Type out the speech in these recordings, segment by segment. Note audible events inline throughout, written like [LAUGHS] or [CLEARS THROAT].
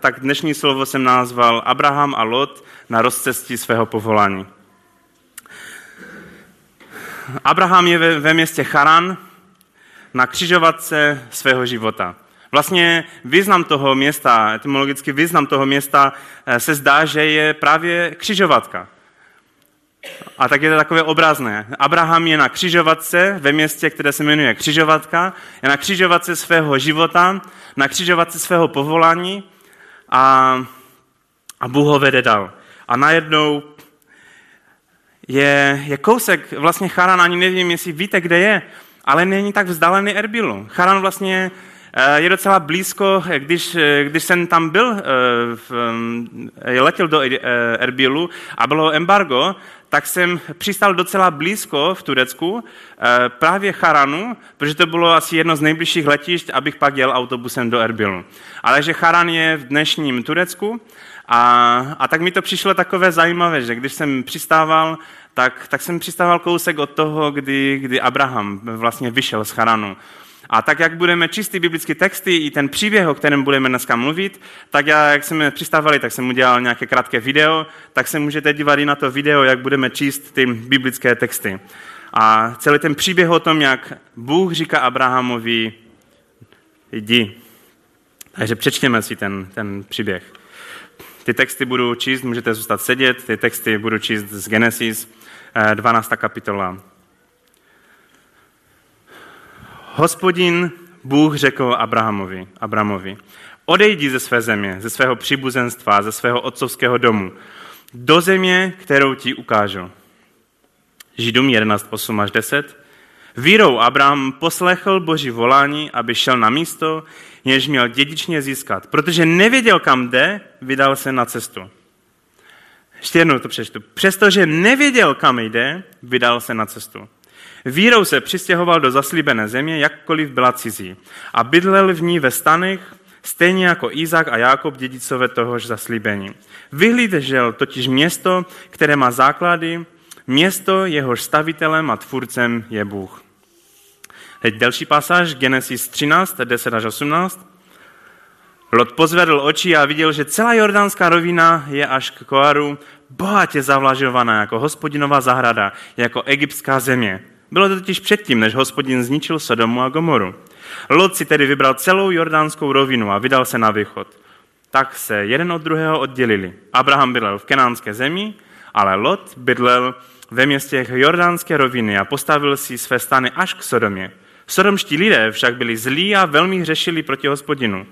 Tak dnešní slovo jsem nazval Abraham a Lot na rozcestí svého povolání. Abraham je ve, ve městě Charan na křižovatce svého života. Vlastně význam toho města, etymologicky význam toho města eh, se zdá, že je právě křižovatka. A tak je to takové obrazné. Abraham je na křižovatce ve městě, které se jmenuje křižovatka, je na křižovatce svého života, na křižovatce svého povolání a, a Bůh ho vede dal. A najednou je, je kousek, vlastně Charan, ani nevím, jestli víte, kde je, ale není tak vzdálený Erbilu. Charan vlastně eh, je docela blízko, když, eh, když jsem tam byl, eh, letěl do Erbilu a bylo embargo, tak jsem přistal docela blízko v Turecku, právě Charanu, protože to bylo asi jedno z nejbližších letišť, abych pak jel autobusem do Erbilu. Ale že Charan je v dnešním Turecku a, a tak mi to přišlo takové zajímavé, že když jsem přistával, tak, tak jsem přistával kousek od toho, kdy, kdy Abraham vlastně vyšel z Charanu. A tak, jak budeme čistý biblické texty i ten příběh, o kterém budeme dneska mluvit, tak já, jak jsme přistávali, tak jsem udělal nějaké krátké video, tak se můžete dívat i na to video, jak budeme číst ty biblické texty. A celý ten příběh o tom, jak Bůh říká Abrahamovi, jdi. Takže přečtěme si ten, ten příběh. Ty texty budu číst, můžete zůstat sedět, ty texty budu číst z Genesis, 12. Eh, kapitola. Hospodin Bůh řekl Abrahamovi, Abrahamovi, odejdi ze své země, ze svého příbuzenstva, ze svého otcovského domu, do země, kterou ti ukážu. Židům 11, 8 až 10. Vírou Abraham poslechl boží volání, aby šel na místo, něž měl dědičně získat. Protože nevěděl, kam jde, vydal se na cestu. Ještě jednou to přečtu. Přestože nevěděl, kam jde, vydal se na cestu. Vírou se přistěhoval do zaslíbené země, jakkoliv byla cizí. A bydlel v ní ve stanech, stejně jako Izák a Jákob dědicové tohož zaslíbení. Vyhlídžel totiž město, které má základy, město jehož stavitelem a tvůrcem je Bůh. Teď další pasáž, Genesis 13, 10 až 18. Lot pozvedl oči a viděl, že celá jordánská rovina je až k Koaru bohatě zavlažovaná jako hospodinová zahrada, jako egyptská země. Bylo to totiž předtím, než hospodin zničil Sodomu a Gomoru. Lot si tedy vybral celou jordánskou rovinu a vydal se na východ. Tak se jeden od druhého oddělili. Abraham bydlel v kenánské zemi, ale Lot bydlel ve městech jordánské roviny a postavil si své stany až k Sodomě. Sodomští lidé však byli zlí a velmi hřešili proti hospodinu.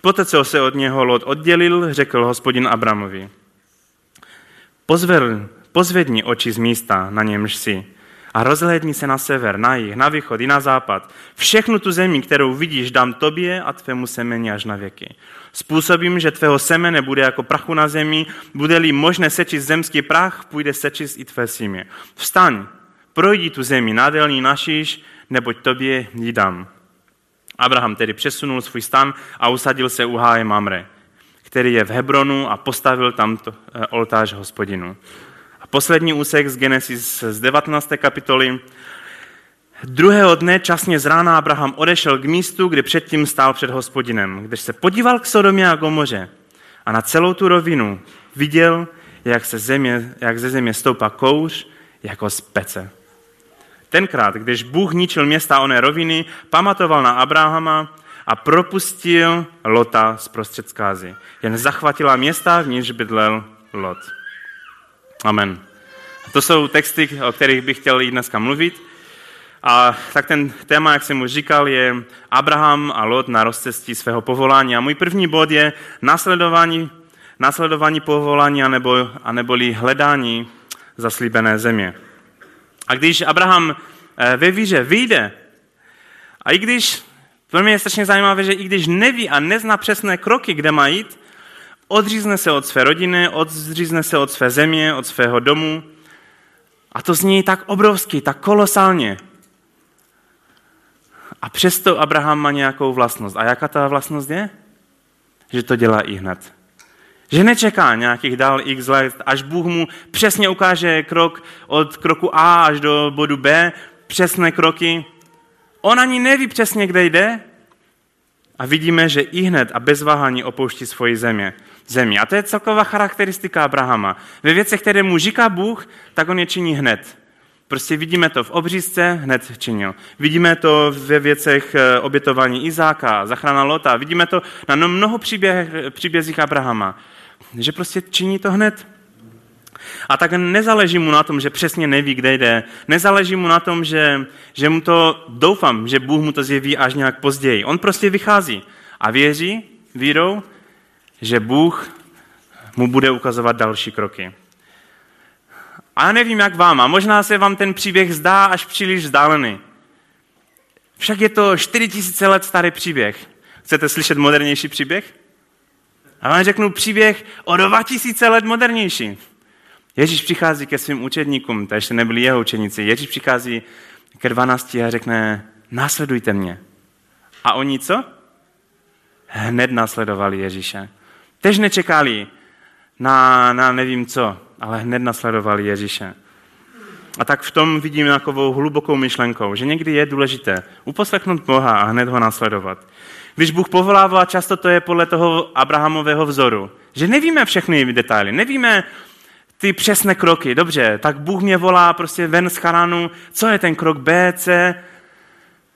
Poté, co se od něho Lot oddělil, řekl hospodin Abramovi, pozvedni oči z místa, na němž si, a rozhlédni se na sever, na jih, na východ i na západ. Všechnu tu zemi, kterou vidíš, dám tobě a tvému semeni až na věky. Způsobím, že tvého semene bude jako prachu na zemi, bude-li možné sečit zemský prach, půjde sečit i tvé símě. Vstaň, projdi tu zemi, nádelní našiš, neboť tobě ji dám. Abraham tedy přesunul svůj stan a usadil se u háje Mamre, který je v Hebronu a postavil tam eh, oltář hospodinu. Poslední úsek z Genesis z 19. kapitoly. Druhého dne časně z rána Abraham odešel k místu, kde předtím stál před hospodinem, když se podíval k Sodomě a Gomoře a na celou tu rovinu viděl, jak, se země, jak ze země stoupá kouř jako z pece. Tenkrát, když Bůh ničil města oné roviny, pamatoval na Abrahama a propustil Lota z prostřed skázy. Jen zachvatila města, v níž bydlel Lot. Amen. To jsou texty, o kterých bych chtěl jít dneska mluvit. A tak ten téma, jak jsem už říkal, je Abraham a Lot na rozcestí svého povolání. A můj první bod je následování, následování povolání anebo, aneboli hledání zaslíbené země. A když Abraham eh, ve víře vyjde, a i když, pro mě je strašně zajímavé, že i když neví a nezná přesné kroky, kde má jít, odřízne se od své rodiny, odřízne se od své země, od svého domu. A to zní tak obrovsky, tak kolosálně. A přesto Abraham má nějakou vlastnost. A jaká ta vlastnost je? Že to dělá i hned. Že nečeká nějakých dál x let, až Bůh mu přesně ukáže krok od kroku A až do bodu B, přesné kroky. On ani neví přesně, kde jde. a vidíme, že i hned a bez váhání opouští svoji země. Zemi. A to je celková charakteristika Abrahama. Ve věcech, které mu říká Bůh, tak on je činí hned. Prostě vidíme to v obřízce, hned činil. Vidíme to ve věcech eh, obětování Izáka, zachrana Lota. Vidíme to na mnoho příběh, příbězích Abrahama, že prostě činí to hned. A tak nezáleží mu na tom, že přesně neví, kde jde. Nezáleží mu na tom, že, že mu to, doufám, že Bůh mu to zjeví až nějak později. On prostě vychází a věří vírou, že Bůh mu bude ukazovat další kroky. A já nevím, jak vám, a možná se vám ten příběh zdá až příliš vzdálený. Však je to 4000 let starý příběh. Chcete slyšet modernější příběh? A vám řeknu příběh o 2000 let modernější. Ježíš přichází ke svým učedníkům, to ještě nebyli jeho učeníci. Ježíš přichází ke 12 a řekne, následujte mě. A oni co? Hned následovali Ježíše. Tež nečekali na, na nevím co, ale hned nasledovali Ježíše. A tak v tom vidím takovou hlubokou myšlenkou, že někdy je důležité uposlechnout Boha a hned ho následovat. Když Bůh povolává, často to je podle toho Abrahamového vzoru. Že nevíme všechny detaily, nevíme ty přesné kroky. Dobře, tak Bůh mě volá prostě ven z Charanu, co je ten krok B, C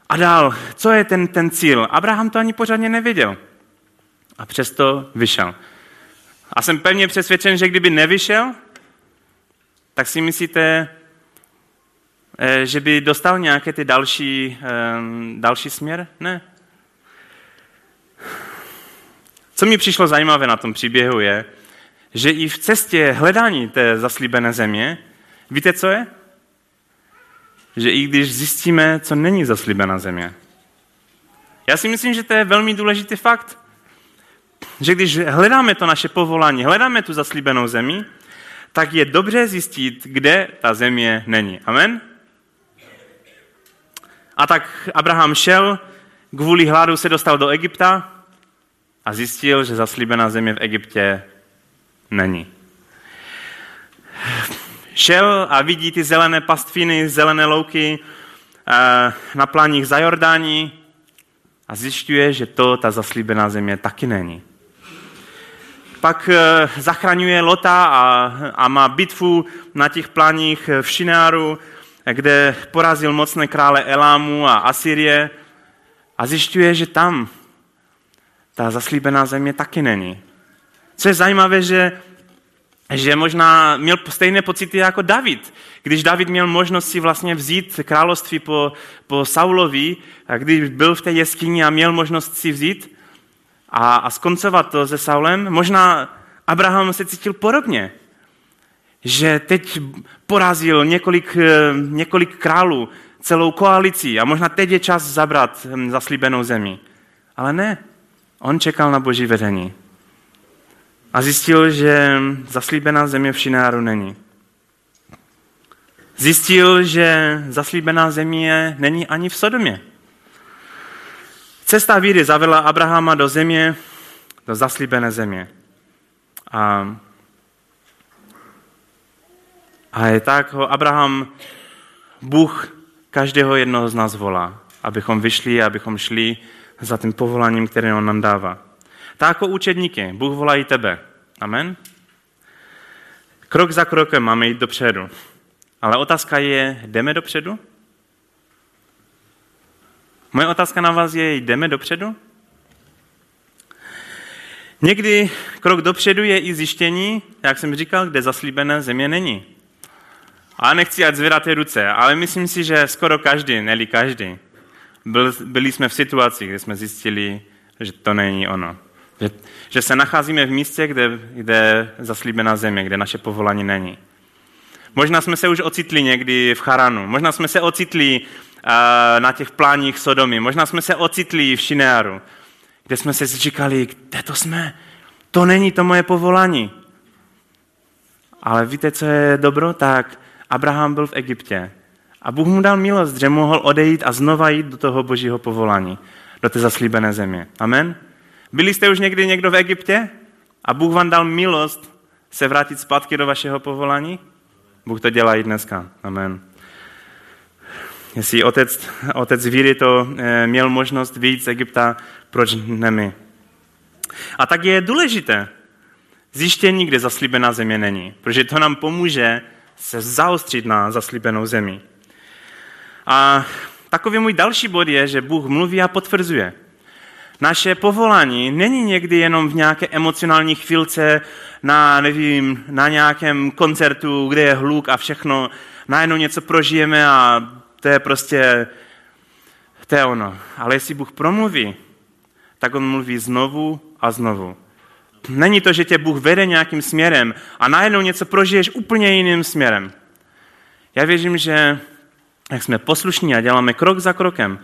a dál, co je ten, ten cíl. Abraham to ani pořádně nevěděl. A přesto vyšel. A jsem pevně přesvědčen, že kdyby nevyšel, tak si myslíte, eh, že by dostal nějaké ty další, eh, další směr? Ne. Co mi přišlo zajímavé na tom příběhu je, že i v cestě hledání té zaslíbené země, víte, co je? Že i když zjistíme, co není zaslíbená země. Já si myslím, že to je velmi důležitý fakt. Že když hledáme to naše povolání, hledáme tu zaslíbenou zemi, tak je dobře zjistit, kde ta země není. Amen? A tak Abraham šel, kvůli hladu se dostal do Egypta a zjistil, že zaslíbená země v Egyptě není. Šel a vidí ty zelené pastviny, zelené louky eh, na pláních za Jordání a zjišťuje, že to ta zaslíbená země taky není pak eh, zachraňuje Lota a, a má bitvu na těch pláních v Šináru, kde porazil mocné krále Elámu a Asyrie a zjišťuje, že tam ta zaslíbená země taky není. Co je zajímavé, že, že možná měl stejné pocity jako David. Když David měl možnost si vlastně vzít království po, po Saulovi, a když byl v té jeskyni a měl možnost si vzít, a, a skoncovat to se Saulem. Možná Abraham se cítil podobně, že teď porazil několik, eh, několik králů, celou koalici a možná teď je čas zabrat hm, zaslíbenou zemi. Ale ne, on čekal na boží vedení. A zjistil, že zaslíbená země v Šináru není. Zjistil, že zaslíbená země není ani v Sodomě. Cesta víry zavedla Abrahama do země, do zaslíbené země. A, a je tak ho Abraham, Bůh každého jednoho z nás volá, abychom vyšli, abychom šli za tím povoláním, které on nám dává. Tak jako učedníky, Bůh volá i tebe. Amen? Krok za krokem máme jít dopředu. Ale otázka je, jdeme dopředu? Moje otázka na vás je, jdeme dopředu? Někdy krok dopředu je i zjištění, jak jsem říkal, kde zaslíbené země není. A nechci, ať zvedáte ruce, ale myslím si, že skoro každý, neli každý, byl, byli jsme v situaci, kde jsme zjistili, že to není ono. Že, že se nacházíme v místě, kde, kde zaslíbená země, kde naše povolání není. Možná jsme se už ocitli někdy v Charanu, možná jsme se ocitli na těch pláních Sodomy. Možná jsme se ocitli v Šinearu, kde jsme si říkali, kde to jsme? To není to moje povolání. Ale víte, co je dobro? Tak Abraham byl v Egyptě. A Bůh mu dal milost, že mohl odejít a znova jít do toho božího povolání, do té zaslíbené země. Amen? Byli jste už někdy někdo v Egyptě? A Bůh vám dal milost se vrátit zpátky do vašeho povolání? Bůh to dělá i dneska. Amen. Jestli otec, otec víry to eh, měl možnost vyjít z Egypta proč ne my? A tak je důležité zjištění, kde zaslíbená země není, protože to nám pomůže se zaostřit na zaslíbenou zemi. A takový můj další bod je, že Bůh mluví a potvrzuje. Naše povolání není někdy jenom v nějaké emocionální chvilce na, nevím, na nějakém koncertu, kde je hluk a všechno, najednou něco prožijeme a to je prostě, to je ono. Ale jestli Bůh promluví, tak on mluví znovu a znovu. Není to, že tě Bůh vede nějakým směrem a najednou něco prožiješ úplně jiným směrem. Já věřím, že jak jsme poslušní a děláme krok za krokem,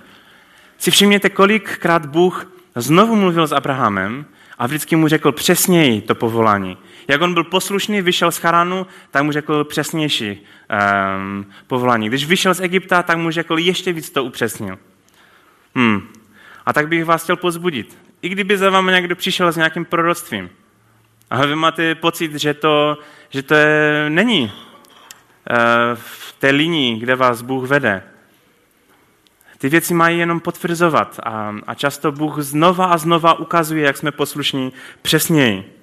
si všimněte, kolikrát Bůh znovu mluvil s Abrahamem a vždycky mu řekl přesněji to povolání. Jak on byl poslušný, vyšel z Charanu, tak mu řekl přesnější um, povolání. Když vyšel z Egypta, tak mu řekl ještě víc to upřesnil. Hmm. A tak bych vás chtěl pozbudit. I kdyby za vámi někdo přišel s nějakým proroctvím a vy máte pocit, že to, že to je, není uh, v té linii, kde vás Bůh vede, ty věci mají jenom potvrzovat a, a často Bůh znova a znova ukazuje, jak jsme poslušní přesněji.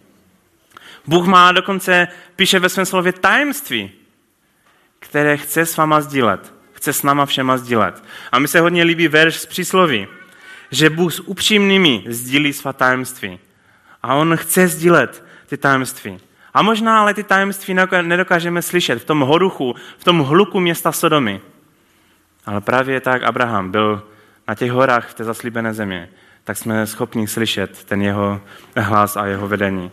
Bůh má dokonce, píše ve svém slově tajemství, které chce s váma sdílet. Chce s náma všema sdílet. A mi se hodně líbí verš z přísloví, že Bůh s upřímnými sdílí svá tajemství. A on chce sdílet ty tajemství. A možná ale ty tajemství nedokážeme slyšet v tom horuchu, v tom hluku města Sodomy. Ale právě tak Abraham byl na těch horách v té zaslíbené země, tak jsme schopni slyšet ten jeho hlas a jeho vedení.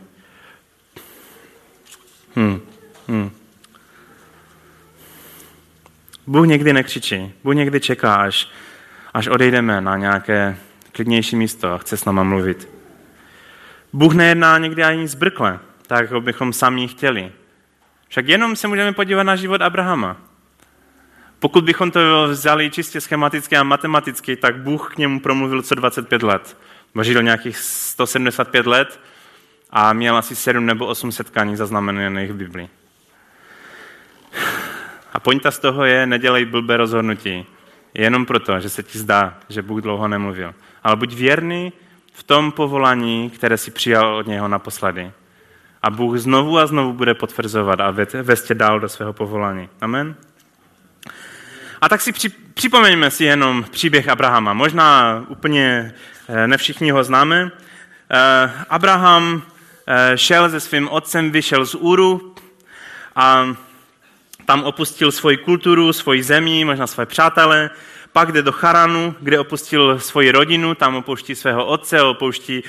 Hmm. Hmm. Bůh někdy nekřičí. Bůh někdy čeká, až, až odejdeme na nějaké klidnější místo a chce s náma mluvit. Bůh nejedná někdy ani zbrkle, tak bychom sami chtěli. Však jenom se můžeme podívat na život Abrahama. Pokud bychom to vzali čistě schematicky a matematicky, tak Bůh k němu promluvil co 25 let. Žil nějakých 175 let a měl asi 7 nebo 8 setkání zaznamenaných v Biblii. A pointa z toho je, nedělej blbé rozhodnutí. Jenom proto, že se ti zdá, že Bůh dlouho nemluvil. Ale buď věrný v tom povolání, které si přijal od něho naposledy. A Bůh znovu a znovu bude potvrzovat a vést tě dál do svého povolání. Amen? A tak si při, připomeňme si jenom příběh Abrahama. Možná úplně eh, ne všichni ho známe. Eh, Abraham eh, šel se svým otcem, vyšel z Úru a tam opustil svoji kulturu, svoji zemi, možná své přátele, pak jde do Charanu, kde opustil svoji rodinu, tam opouští svého otce, opouští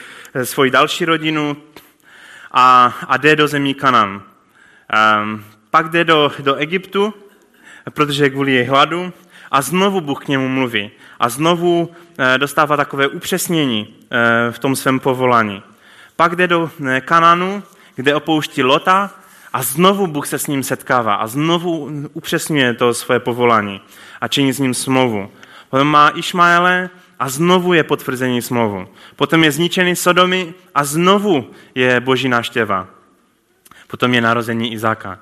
svoji další rodinu a, a jde do zemí Kanan. Um, pak jde do, do Egyptu, protože je kvůli jej hladu a znovu Bůh k němu mluví a znovu eh, dostává takové upřesnění eh, v tom svém povolání. Pak jde do eh, Kananu, kde opouští Lota a znovu Bůh se s ním setkává a znovu upřesňuje to svoje povolání a činí s ním smlouvu. Potom má Išmaele a znovu je potvrzení smlouvu. Potom je zničený Sodomy a znovu je boží náštěva. Potom je narození Izáka.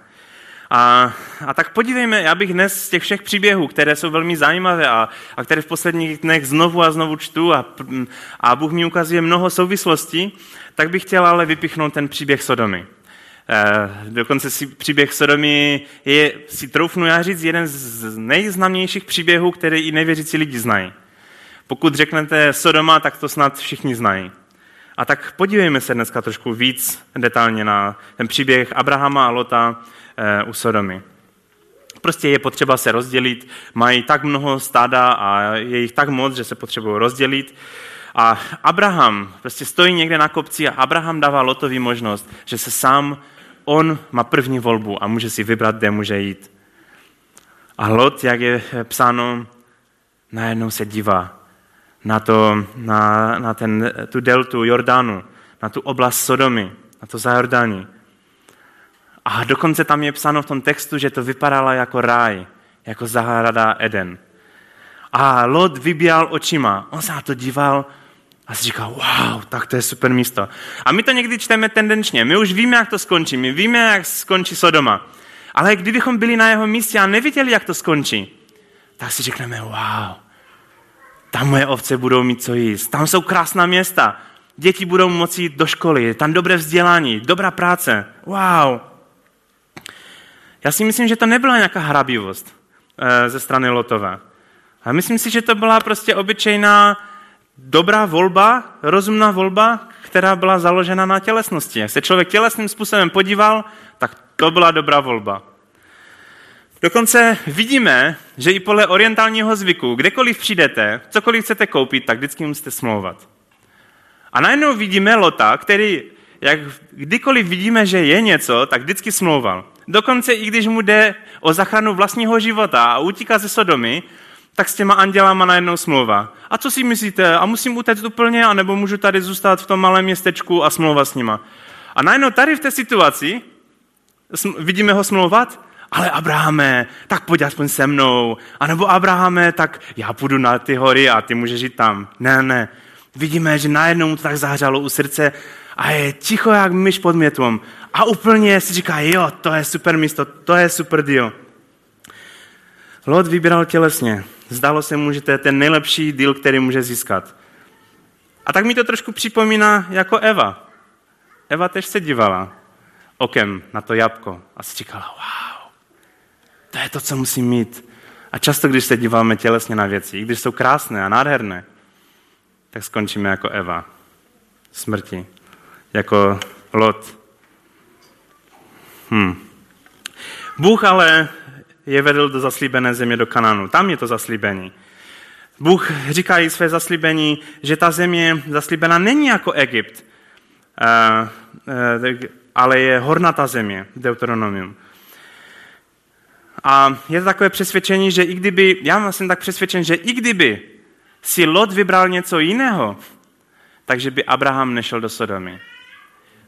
A, a tak podívejme, já bych dnes z těch všech příběhů, které jsou velmi zajímavé a, a které v posledních dnech znovu a znovu čtu a, a Bůh mi ukazuje mnoho souvislostí, tak bych chtěl ale vypichnout ten příběh Sodomy. E, dokonce si příběh Sodomy je, si troufnu já říct, jeden z nejznámějších příběhů, které i nevěřící lidi znají. Pokud řeknete Sodoma, tak to snad všichni znají. A tak podívejme se dneska trošku víc detailně na ten příběh Abrahama a Lota, u Sodomy. Prostě je potřeba se rozdělit, mají tak mnoho stáda a je jich tak moc, že se potřebují rozdělit. A Abraham prostě stojí někde na kopci a Abraham dává Lotovi možnost, že se sám, on má první volbu a může si vybrat, kde může jít. A Lot, jak je psáno, najednou se dívá na, to, na, na ten, tu deltu Jordánu, na tu oblast Sodomy, na to za Jordání. A dokonce tam je psáno v tom textu, že to vypadalo jako ráj, jako zahrada Eden. A Lot vybíjal očima. On se na to díval a si říkal, wow, tak to je super místo. A my to někdy čteme tendenčně. My už víme, jak to skončí. My víme, jak skončí Sodoma. Ale kdybychom byli na jeho místě a neviděli, jak to skončí, tak si řekneme, wow, tam moje ovce budou mít co jíst, tam jsou krásná města, děti budou moci jít do školy, tam dobré vzdělání, dobrá práce. Wow. Já si myslím, že to nebyla nějaká hrabivost eh, ze strany Lotové. A myslím si, že to byla prostě obyčejná dobrá volba, rozumná volba, která byla založena na tělesnosti. Jak se člověk tělesným způsobem podíval, tak to byla dobrá volba. Dokonce vidíme, že i podle orientálního zvyku, kdekoliv přijdete, cokoliv chcete koupit, tak vždycky musíte smlouvat. A najednou vidíme Lota, který, jak kdykoliv vidíme, že je něco, tak vždycky smlouval. Dokonce i když mu jde o zachranu vlastního života a utíká ze Sodomy, tak s těma andělama najednou smlouva. A co si myslíte? A musím utéct úplně, anebo můžu tady zůstat v tom malém městečku a smlouva s nima? A najednou tady v té situaci vidíme ho smlouvat, ale Abrahame, tak pojď aspoň se mnou. A nebo Abrahame, tak já půjdu na ty hory a ty můžeš jít tam. Ne, ne. Vidíme, že najednou mu to tak zahřalo u srdce a je ticho jak myš pod mětvom. A úplně si říká, jo, to je super místo, to je super deal. Lot vybíral tělesně. Zdálo se mu, že to je ten nejlepší deal, který může získat. A tak mi to trošku připomíná jako Eva. Eva tež se dívala okem na to jabko a si říkala, wow, to je to, co musím mít. A často, když se díváme tělesně na věci, i když jsou krásné a nádherné, tak skončíme jako Eva. Smrti. Jako Lot. Hm. Bůh ale je vedl do zaslíbené země do Kananu. Tam je to zaslíbení. Bůh říká i své zaslíbení, že ta země zaslíbená není jako Egypt, eh, eh, ale je hornatá země, Deuteronomium. A je to takové přesvědčení, že i kdyby, já jsem tak přesvědčen, že i kdyby si Lot vybral něco jiného, takže by Abraham nešel do Sodomy.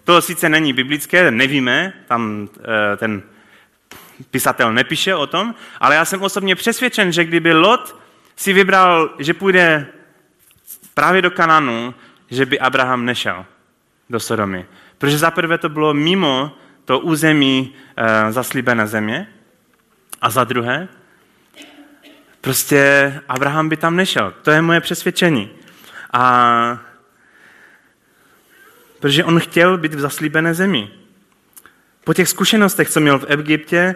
To sice není biblické, nevíme, tam eh, ten pisatel nepíše o tom, ale já jsem osobně přesvědčen, že kdyby Lot si vybral, že půjde právě do Kananu, že by Abraham nešel do Sodomy. Protože zaprvé to bylo mimo to území e, zaslíbené země a za druhé, prostě Abraham by tam nešel. To je moje přesvědčení. A protože on chtěl být v zaslíbené zemi. Po těch zkušenostech, co měl v Egyptě,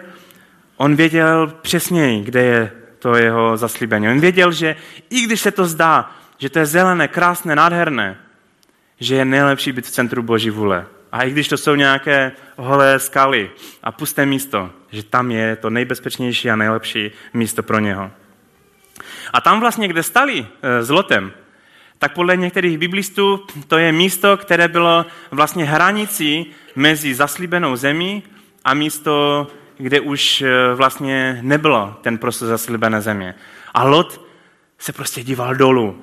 on věděl přesněji, kde je to jeho zaslíbení. On věděl, že i když se to zdá, že to je zelené, krásné, nádherné, že je nejlepší být v centru Boží vůle. A i když to jsou nějaké holé skaly a pusté místo, že tam je to nejbezpečnější a nejlepší místo pro něho. A tam vlastně, kde stali eh, s Lotem, tak podle některých biblistů to je místo, které bylo vlastně hranicí mezi zaslíbenou zemí a místo, kde už eh, vlastně nebylo ten prostor zaslíbené země. A Lot se prostě díval dolů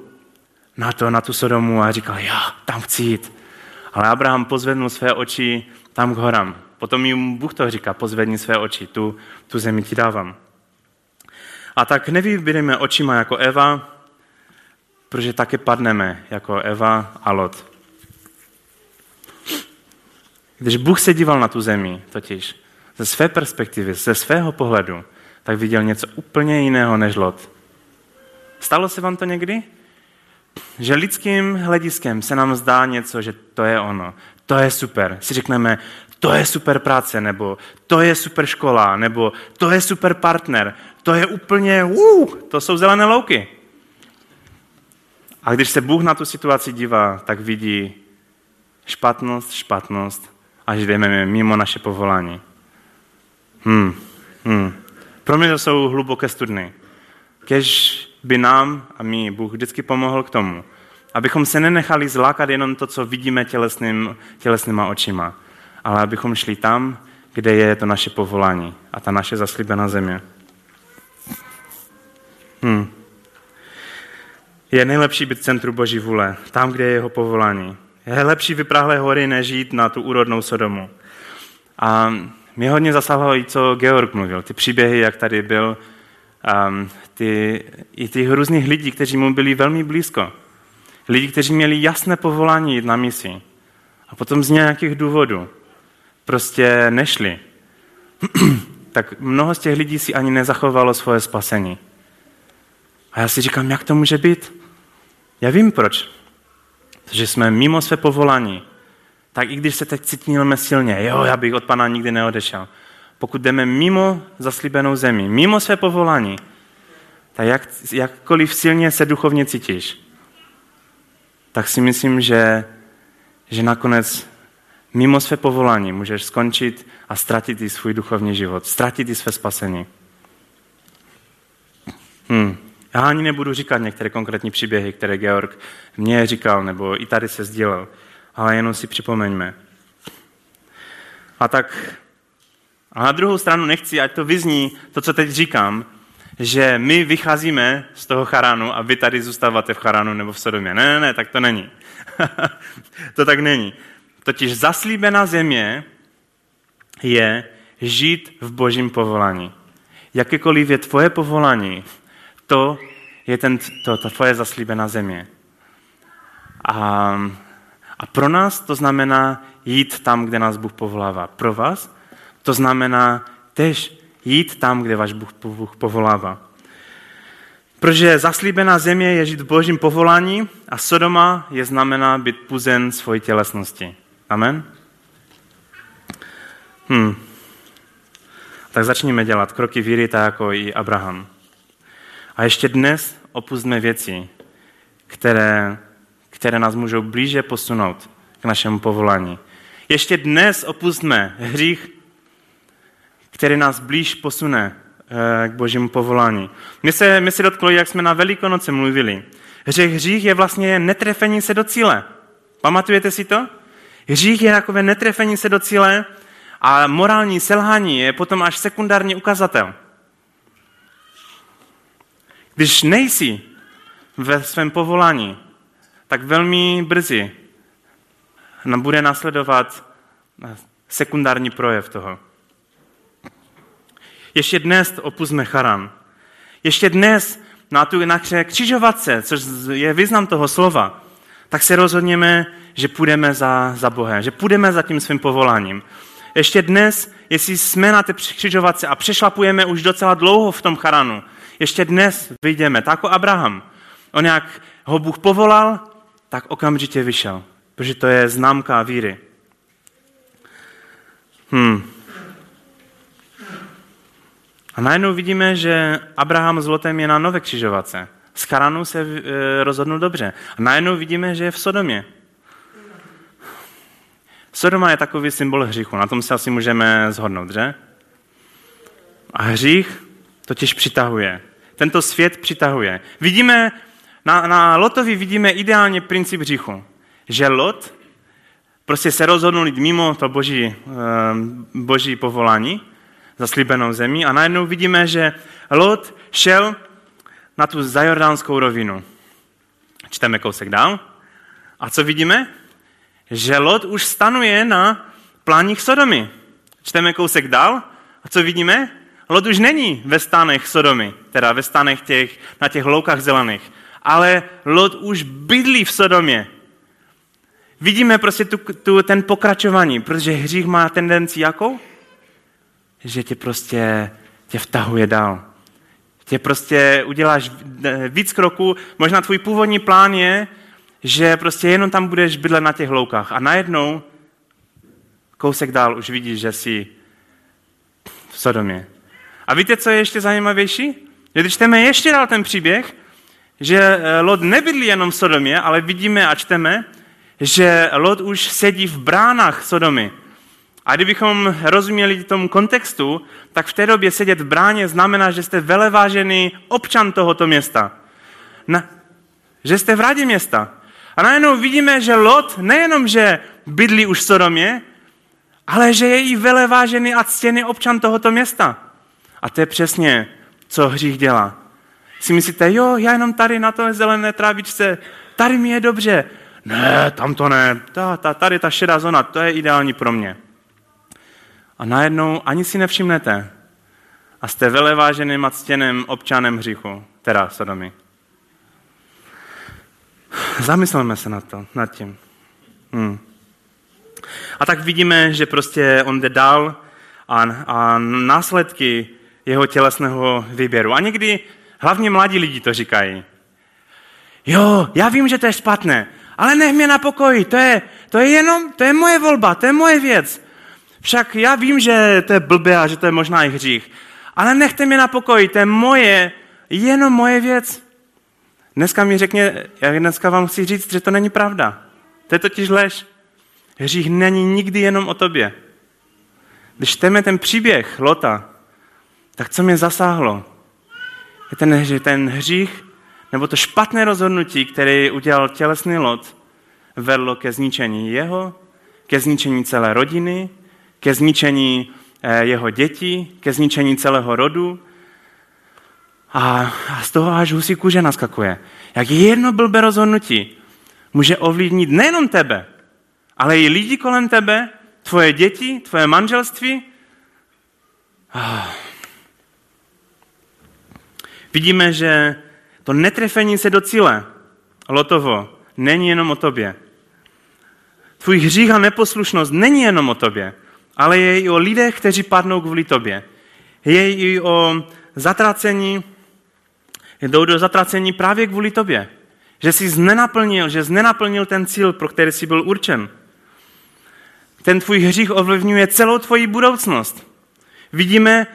na to, na tu Sodomu a říkal, já tam chci jít. Ale Abraham pozvednul své oči tam k horám. Potom jim Bůh to říká, pozvedni své oči, tu, tu zemi ti dávám. A tak nevybíráme očima jako Eva, protože také padneme jako Eva a Lot. Když Bůh se díval na tu zemi, totiž ze své perspektivy, ze svého pohledu, tak viděl něco úplně jiného než Lot. Stalo se vám to někdy? Že lidským hlediskem se nám zdá něco, že to je ono, to je super. Si řekneme, to je super práce, nebo to je super škola, nebo to je super partner, to je úplně, uh, to jsou zelené louky. A když se Bůh na tu situaci dívá, tak vidí špatnost, špatnost, až jdeme mimo naše povolání. Hmm, hmm. Pro mě to jsou hluboké studny. Kež by nám a mi Bůh vždycky pomohl k tomu, abychom se nenechali zlákat jenom to, co vidíme tělesným, tělesnýma očima, ale abychom šli tam, kde je to naše povolání a ta naše zaslíbená země. Hmm. Je nejlepší být v centru Boží vůle, tam, kde je jeho povolání. Je lepší vyprahlé hory, než jít na tu úrodnou Sodomu. A mě hodně zasáhlo i co Georg mluvil, ty příběhy, jak tady byl, um, ty, i těch různých lidí, kteří mu byli velmi blízko. Lidi, kteří měli jasné povolání jít na misi. A potom z nějakých důvodů prostě nešli. [CLEARS THROAT] tak mnoho z těch lidí si ani nezachovalo svoje spasení. A já si říkám, jak to může být? Já vím proč. Protože jsme mimo své povolání. Tak i když se teď cítíme silně, jo, já bych od Pana nikdy neodešel. Pokud jdeme mimo zaslíbenou zemi, mimo své povolání, tak jak, jakkoliv silně se duchovně cítíš, tak si myslím, že, že nakonec mimo své povolání můžeš skončit a ztratit i svůj duchovní život, ztratit i své spasení. Hmm. Já ani nebudu říkat některé konkrétní příběhy, které Georg mě říkal, nebo i tady se sdílel, ale jenom si připomeňme. A tak a na druhou stranu nechci, ať to vyzní, to, co teď říkám, že my vycházíme z toho charánu a vy tady zůstáváte v charánu nebo v Sodomě. Ne, ne, ne, tak to není. [LAUGHS] to tak není. Totiž zaslíbená země je žít v božím povolání. Jakékoliv je tvoje povolání, to je ten, to, ta tvoje zaslíbená země. A, a pro nás to znamená jít tam, kde nás Bůh povolává. Pro vás to znamená tež jít tam, kde váš Bůh, Bůh povolává. Protože zaslíbená země je žít v božím povolání a Sodoma je znamená být puzen svojí tělesnosti. Amen? Hmm. Tak začněme dělat kroky víry, tak jako i Abraham. A ještě dnes opustme věci, které, které nás můžou blíže posunout k našemu povolání. Ještě dnes opustme hřích, který nás blíž posune eh, k božímu povolání. My se, my se dotkli, jak jsme na Velikonoce mluvili. Hřech, hřích je vlastně netrefení se do cíle. Pamatujete si to? Hřích je takové netrefení se do cíle a morální selhání je potom až sekundární ukazatel. Když nejsi ve svém povolání, tak velmi brzy bude následovat sekundární projev toho. Ještě dnes opustme Charan. Ještě dnes na tu na křižovatce, což je význam toho slova, tak se rozhodněme, že půjdeme za, za Bohem, že půjdeme za tím svým povoláním. Ještě dnes, jestli jsme na té křižovatce a přešlapujeme už docela dlouho v tom Charanu, ještě dnes vyjdeme, tak jako Abraham. On jak ho Bůh povolal, tak okamžitě vyšel, protože to je známka víry. Hmm. A najednou vidíme, že Abraham s Lotem je na nové křižovatce. Z Charanu se e, rozhodnul dobře. A najednou vidíme, že je v Sodomě. Sodoma je takový symbol hříchu, na tom se asi můžeme zhodnout, že? A hřích totiž přitahuje. Tento svět přitahuje. Vidíme, na, na Lotovi vidíme ideálně princip hříchu. Že Lot prostě se rozhodnul jít mimo to boží, e, boží povolání zaslíbenou zemi a najednou vidíme, že Lot šel na tu zajordánskou rovinu. Čteme kousek dál. A co vidíme? Že Lot už stanuje na pláních Sodomy. Čteme kousek dál. A co vidíme? Lot už není ve stánech Sodomy, teda ve stánech těch, na těch loukách zelených, ale Lot už bydlí v Sodomě. Vidíme prostě tu, tu, ten pokračování, protože hřích má tendenci jakou? že tě prostě tě vtahuje dál. Tě prostě uděláš víc kroků. Možná tvůj původní plán je, že prostě jenom tam budeš bydlet na těch loukách. A najednou kousek dál už vidíš, že jsi v Sodomě. A víte, co je ještě zajímavější? Že když čteme ještě dál ten příběh, že eh, Lot nebydlí jenom v Sodomě, ale vidíme a čteme, že Lot už sedí v bránách Sodomy. A kdybychom rozuměli tomu kontextu, tak v té době sedět v bráně znamená, že jste velevážený občan tohoto města. Na, že jste v rádě města. A najednou vidíme, že Lot nejenom, že bydlí už v Sodomě, ale že je i velevážený a ctěný občan tohoto města. A to je přesně, co hřích dělá. Si myslíte, jo, já jenom tady na té zelené trávičce, tady mi je dobře. Ne, tam to ne, ta, ta, tady ta šedá zóna, to je ideální pro mě a najednou ani si nevšimnete a jste veleváženým a ctěným občanem hříchu, teda Sodomy. Zamysleme se nad, to, nad tím. Hmm. A tak vidíme, že prostě on jde dál a, a následky jeho tělesného výběru. A někdy hlavně mladí lidi to říkají. Jo, já vím, že to je špatné, ale nech mě na pokoji, to je, to je jenom, to je moje volba, to je moje věc. Však já vím, že to je blbé a že to je možná i hřích, ale nechte mě na pokoji, to je moje, jenom moje věc. Dneska mi řekně, já dneska vám chci říct, že to není pravda. To je totiž lež. Hřích není nikdy jenom o tobě. Když čteme ten příběh Lota, tak co mě zasáhlo? Je ten, ten hřích, nebo to špatné rozhodnutí, které udělal tělesný Lot, vedlo ke zničení jeho, ke zničení celé rodiny, ke zničení eh, jeho dětí, ke zničení celého rodu. A, z toho až husí kůže naskakuje. Jak jedno blbé rozhodnutí může ovlivnit nejenom tebe, ale i lidi kolem tebe, tvoje děti, tvoje manželství. Ah. Vidíme, že to netrefení se do cíle, Lotovo, není jenom o tobě. Tvůj hřích a neposlušnost není jenom o tobě, ale je i o lidech, kteří padnou kvůli tobě. Je i o zatracení, jdou do zatracení právě kvůli tobě. Že jsi znenaplnil, že znenaplnil ten cíl, pro který jsi byl určen. Ten tvůj hřích ovlivňuje celou tvoji budoucnost. Vidíme,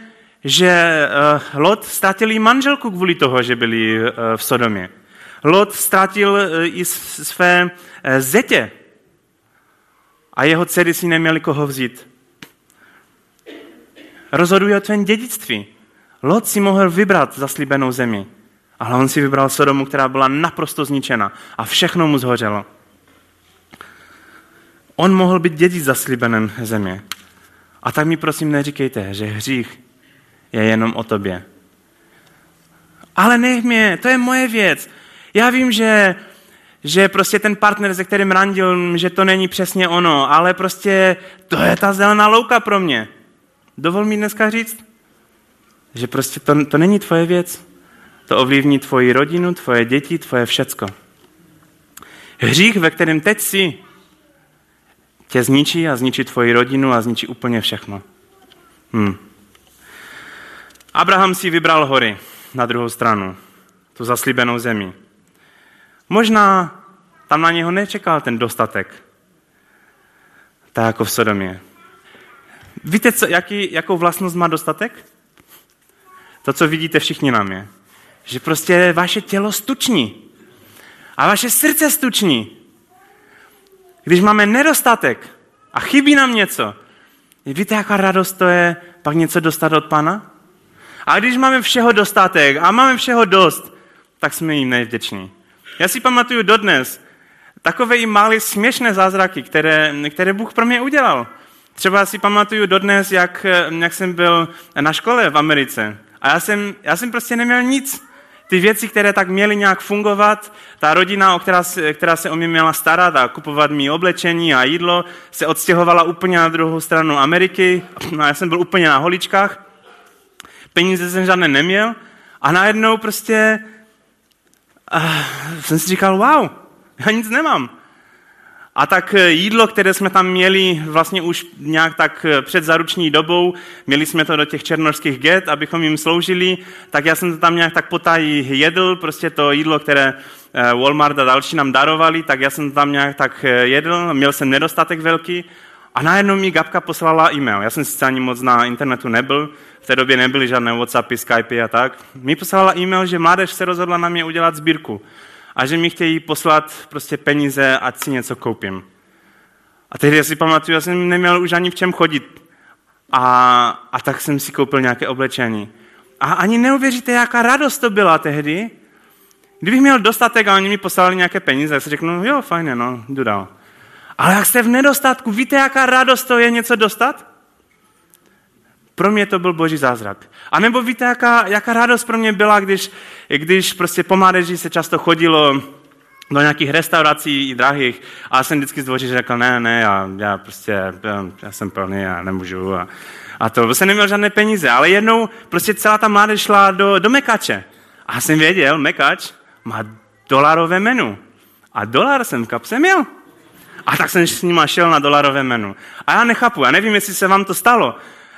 že eh, Lot ztratil i manželku kvůli toho, že byli eh, v Sodomě. Lot ztratil eh, i své zetě a jeho dcery si neměli koho vzít. Rozhoduje o tvém dědictví. Lot si mohl vybrat zaslíbenou zemi, ale on si vybral Sodomu, která byla naprosto zničena a všechno mu zhořelo. On mohl být dědic zaslíbenem země. A tak mi prosím neříkejte, že hřích je jenom o tobě. Ale nech mě, to je moje věc. Já vím, že, že prostě ten partner, se kterým randil, že to není přesně ono, ale prostě to je ta zelená louka pro mě. Dovol mi dneska říct, že prostě to, to není tvoje věc. To ovlivní tvoji rodinu, tvoje děti, tvoje všecko. Hřích, ve kterém teď jsi, tě zničí a zničí tvoji rodinu a zničí úplně všechno. Hmm. Abraham si vybral hory na druhou stranu, tu zaslíbenou zemi. Možná tam na něho nečekal ten dostatek, tak jako v Sodomě. Víte, co, jaký, jakou vlastnost má dostatek? To, co vidíte všichni na mě. Že prostě vaše tělo stuční. A vaše srdce stuční. Když máme nedostatek a chybí nám něco, víte, jaká radost to je pak něco dostat od Pana? A když máme všeho dostatek a máme všeho dost, tak jsme jim nevděční. Já si pamatuju dodnes takové i malé směšné zázraky, které, které Bůh pro mě udělal. Třeba si pamatuju dodnes, jak, jak jsem byl na škole v Americe. A já jsem, já jsem prostě neměl nic. Ty věci, které tak měly nějak fungovat, ta rodina, o která, která se o mě měla starat a kupovat mi oblečení a jídlo, se odstěhovala úplně na druhou stranu Ameriky. A já jsem byl úplně na holičkách peníze jsem žádné neměl a najednou prostě uh, jsem si říkal, wow, já nic nemám. A tak eh, jídlo, které jsme tam měli vlastně už nějak tak eh, před zaruční dobou, měli jsme to do těch černožských get, abychom jim sloužili, tak já jsem to tam nějak tak potají jedl, prostě to jídlo, které Walmart a další nám darovali, tak já jsem to tam nějak tak jedl, měl jsem nedostatek velký a najednou mi Gabka poslala e-mail. Já jsem sice ani moc na internetu nebyl, v té době nebyly žádné Whatsappy, Skypey a tak. Mi poslala e-mail, že mládež se rozhodla na mě udělat sbírku a že mi chtějí poslat prostě peníze, ať si něco koupím. A tehdy si pamatuju, já jsem neměl už ani v čem chodit. A, a tak jsem si koupil nějaké oblečení. A ani neuvěříte, jaká radost to byla tehdy. Kdybych měl dostatek a oni mi poslali nějaké peníze, já si řeknu, jo, fajně, no, jdu dál. Ale jak jste v nedostatku, víte, jaká radost to je něco dostat? Pro mě to byl boží zázrak. A nebo víte, jaká, jaká radost pro mě byla, když, když prostě po mládeži se často chodilo do nějakých restaurací drahých a jsem vždycky zdvoří řekl, ne, ne, já, já prostě, já, já jsem plný, já nemůžu. A, a to, jsem neměl žádné peníze, ale jednou prostě celá ta mládež šla do, do Mekače. A já jsem věděl, Mekač má dolarové menu. A dolar jsem v kapse měl. A tak jsem s nima šel na dolarové menu. A já nechápu, já nevím, jestli se vám to stalo,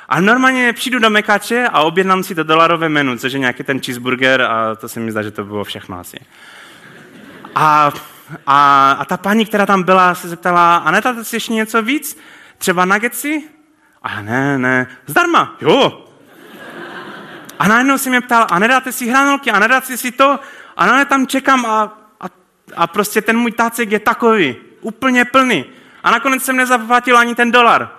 a normálně přijdu do Mekače a objednám si to dolarové menu, což je nějaký ten cheeseburger a to se mi zdá, že to bylo všechno asi. A, a, a ta paní, která tam byla, se zeptala, a nedáte si ještě něco víc? Třeba nuggetsy? A ne, ne, zdarma, jo. A najednou si mě ptal, a nedáte si hranolky, a nedáte si to? A na tam čekám a, a, a prostě ten můj tácek je takový, úplně plný. A nakonec jsem nezaplatil ani ten dolar.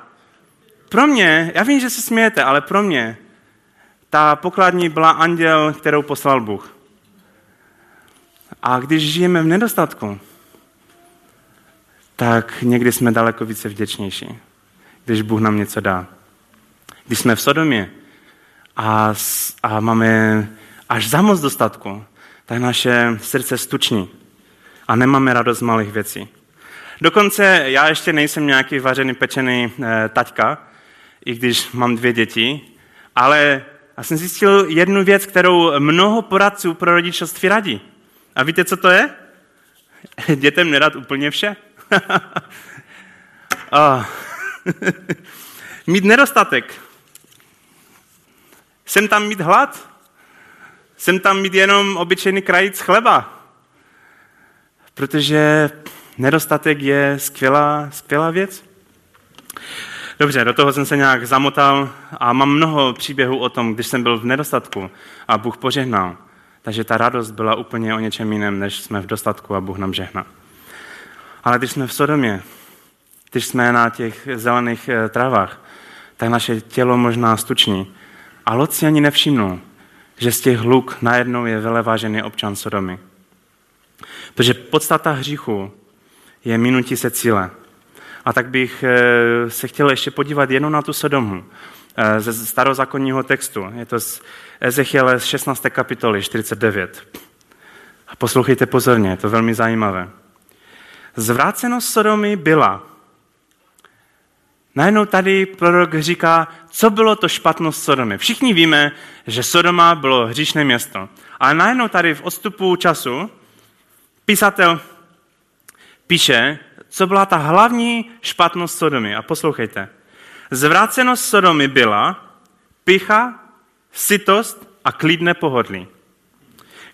Pro mě, já vím, že se smějete, ale pro mě ta pokladní byla anděl, kterou poslal Bůh. A když žijeme v nedostatku, tak někdy jsme daleko více vděčnější, když Bůh nám něco dá. Když jsme v Sodomě a, a máme až za moc dostatku, tak naše srdce stuční a nemáme radost z malých věcí. Dokonce já ještě nejsem nějaký vařený, pečený e, taťka, i když mám dvě děti, ale já jsem zjistil jednu věc, kterou mnoho poradců pro rodičovství radí. A víte, co to je? [LAUGHS] Dětem nedat úplně vše. [LAUGHS] oh. [LAUGHS] mít nedostatek. Jsem tam mít hlad. Jsem tam mít jenom obyčejný krajíc chleba. Protože nedostatek je skvělá, skvělá věc. Dobře, do toho jsem se nějak zamotal a mám mnoho příběhů o tom, když jsem byl v nedostatku a Bůh požehnal. Takže ta radost byla úplně o něčem jiném, než jsme v dostatku a Bůh nám žehná. Ale když jsme v Sodomě, když jsme na těch zelených eh, travách, tak naše tělo možná stuční. A Lot si ani nevšimnul, že z těch hluk najednou je velevážený občan Sodomy. Protože podstata hříchu je minutí se cíle. A tak bych eh, se chtěl ještě podívat jenom na tu Sodomu eh, ze starozákonního textu. Je to z Ezechiele 16. kapitoly 49. A poslouchejte pozorně, je to velmi zajímavé. Zvrácenost Sodomy byla. Najednou tady prorok říká, co bylo to špatnost Sodomy. Všichni víme, že Sodoma bylo hříšné město. Ale najednou tady v odstupu času písatel píše, co byla ta hlavní špatnost Sodomy. A poslouchejte. Zvrácenost Sodomy byla picha, sytost a klidné pohodlí,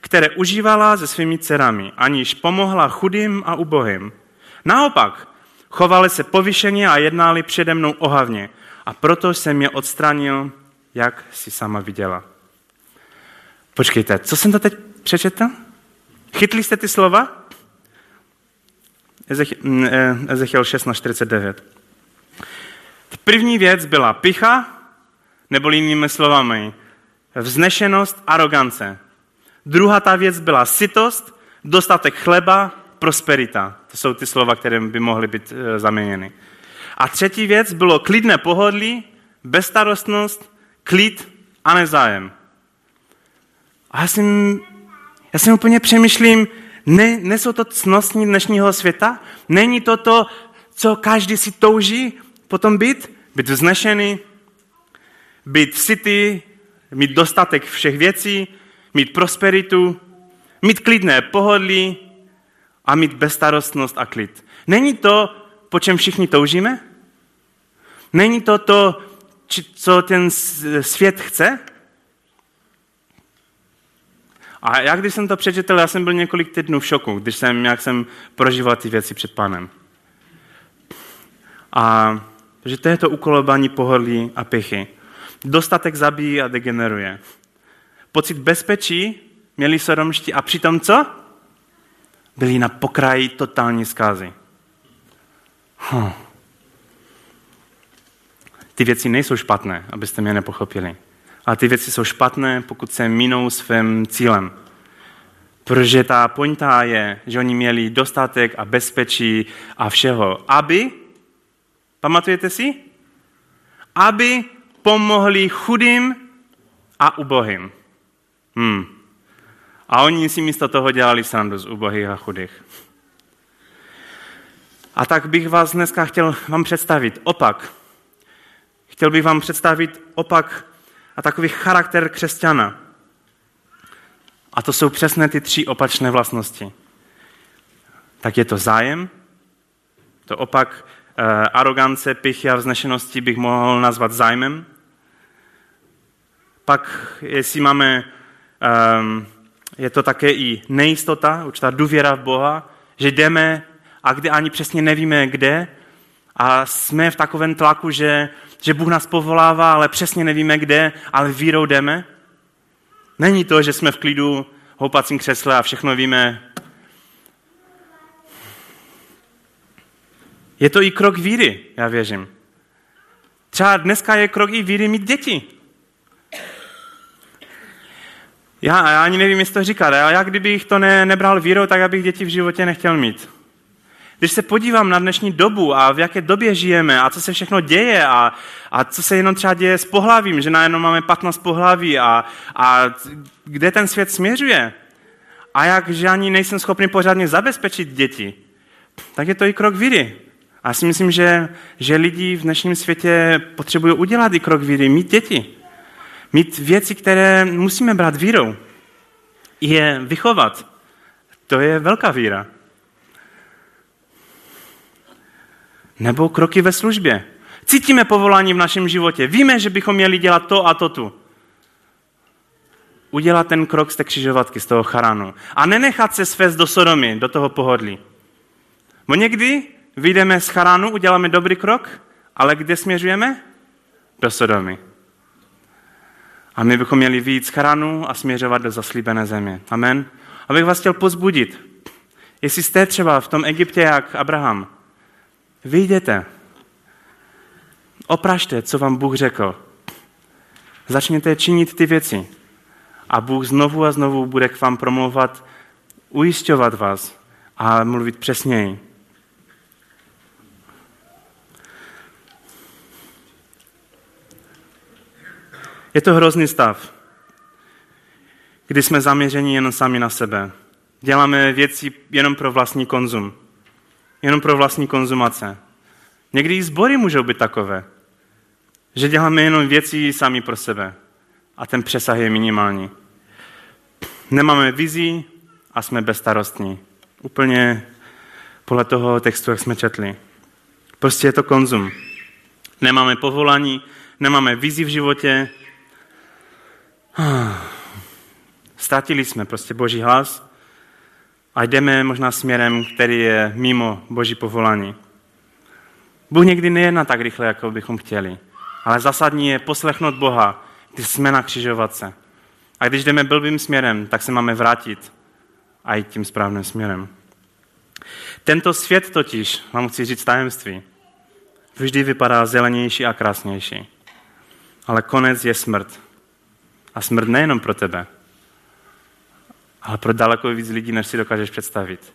které užívala se svými dcerami, aniž pomohla chudým a ubohým. Naopak, chovali se povyšeně a jednali přede mnou ohavně a proto jsem je odstranil, jak si sama viděla. Počkejte, co jsem to teď přečetl? Chytli jste ty slova? Ezechiel 16.49. První věc byla picha, nebo jinými slovami, vznešenost, arogance. Druhá ta věc byla sytost, dostatek chleba, prosperita. To jsou ty slova, které by mohly být e, zaměněny. A třetí věc bylo klidné pohodlí, bezstarostnost, klid a nezájem. A já jsem, já jsem úplně přemýšlím, ne, nejsou to cnostní dnešního světa? Není to to, co každý si touží potom být? Být vznešený, být sytý, mít dostatek všech věcí, mít prosperitu, mít klidné pohodlí a mít bezstarostnost a klid. Není to, po čem všichni toužíme? Není to to, co ten svět chce? A já, když jsem to přečetl, já jsem byl několik týdnů v šoku, když jsem, jak jsem prožíval ty věci před pánem. A že to je to ukolobání pohodlí a pěchy. Dostatek zabíjí a degeneruje. Pocit bezpečí měli sodomští a přitom co? Byli na pokraji totální zkázy. Hm. Ty věci nejsou špatné, abyste mě nepochopili. Ale ty věci jsou špatné, pokud se minou svým cílem. Protože ta pointa je, že oni měli dostatek a bezpečí a všeho, aby, pamatujete si? Aby pomohli chudým a ubohým. Hmm. A oni si místo toho dělali srandu z ubohých a chudých. A tak bych vás dneska chtěl vám představit opak. Chtěl bych vám představit opak a takový charakter křesťana. A to jsou přesně ty tři opačné vlastnosti. Tak je to zájem, to opak eh, arogance, pichy a vznešenosti bych mohl nazvat zájmem. Pak, jestli máme um, je to také i nejistota, určitá důvěra v Boha, že jdeme a kde ani přesně nevíme kde a jsme v takovém tlaku, že, že Bůh nás povolává, ale přesně nevíme kde, ale vírou jdeme. Není to, že jsme v klidu houpacím křesle a všechno víme. Je to i krok víry, já věřím. Třeba dneska je krok i víry mít děti. Já, já ani nevím, jestli to říkat, ale já kdybych to ne, nebral vírou, tak abych děti v životě nechtěl mít. Když se podívám na dnešní dobu a v jaké době žijeme a co se všechno děje a, a co se jenom třeba děje s pohlavím, že najednou máme 15 pohlaví a, a kde ten svět směřuje a jak, že ani nejsem schopný pořádně zabezpečit děti, tak je to i krok víry. A já si myslím, že, že lidi v dnešním světě potřebují udělat i krok víry, mít děti. Mít věci, které musíme brát vírou. Je vychovat. To je velká víra. Nebo kroky ve službě. Cítíme povolání v našem životě. Víme, že bychom měli dělat to a to tu. Udělat ten krok z té křižovatky, z toho charanu. A nenechat se svést do Sodomy, do toho pohodlí. Bo někdy vyjdeme z charánu, uděláme dobrý krok, ale kde směřujeme? Do Sodomy. A my bychom měli víc charánu a směřovat do zaslíbené země. Amen. Abych vás chtěl pozbudit. Jestli jste třeba v tom Egyptě jak Abraham, vyjděte, oprašte, co vám Bůh řekl. Začněte činit ty věci. A Bůh znovu a znovu bude k vám promluvat, ujišťovat vás a mluvit přesněji. Je to hrozný stav, kdy jsme zaměřeni jen sami na sebe. Děláme věci jenom pro vlastní konzum. Jenom pro vlastní konzumace. Někdy i sbory můžou být takové, že děláme jenom věci sami pro sebe. A ten přesah je minimální. Nemáme vizi a jsme bezstarostní. Úplně podle toho textu, jak jsme četli. Prostě je to konzum. Nemáme povolání, nemáme vizi v životě, [SIGHS] Ztratili jsme prostě Boží hlas a jdeme možná směrem, který je mimo Boží povolání. Bůh někdy nejedná tak rychle, jako bychom chtěli, ale zásadní je poslechnout Boha, když jsme na křižovatce. A když jdeme blbým směrem, tak se máme vrátit a jít tím správným směrem. Tento svět totiž, vám chci říct tajemství, vždy vypadá zelenější a krásnější. Ale konec je smrt. A smrt nejenom pro tebe, ale pro daleko víc lidí, než si dokážeš představit.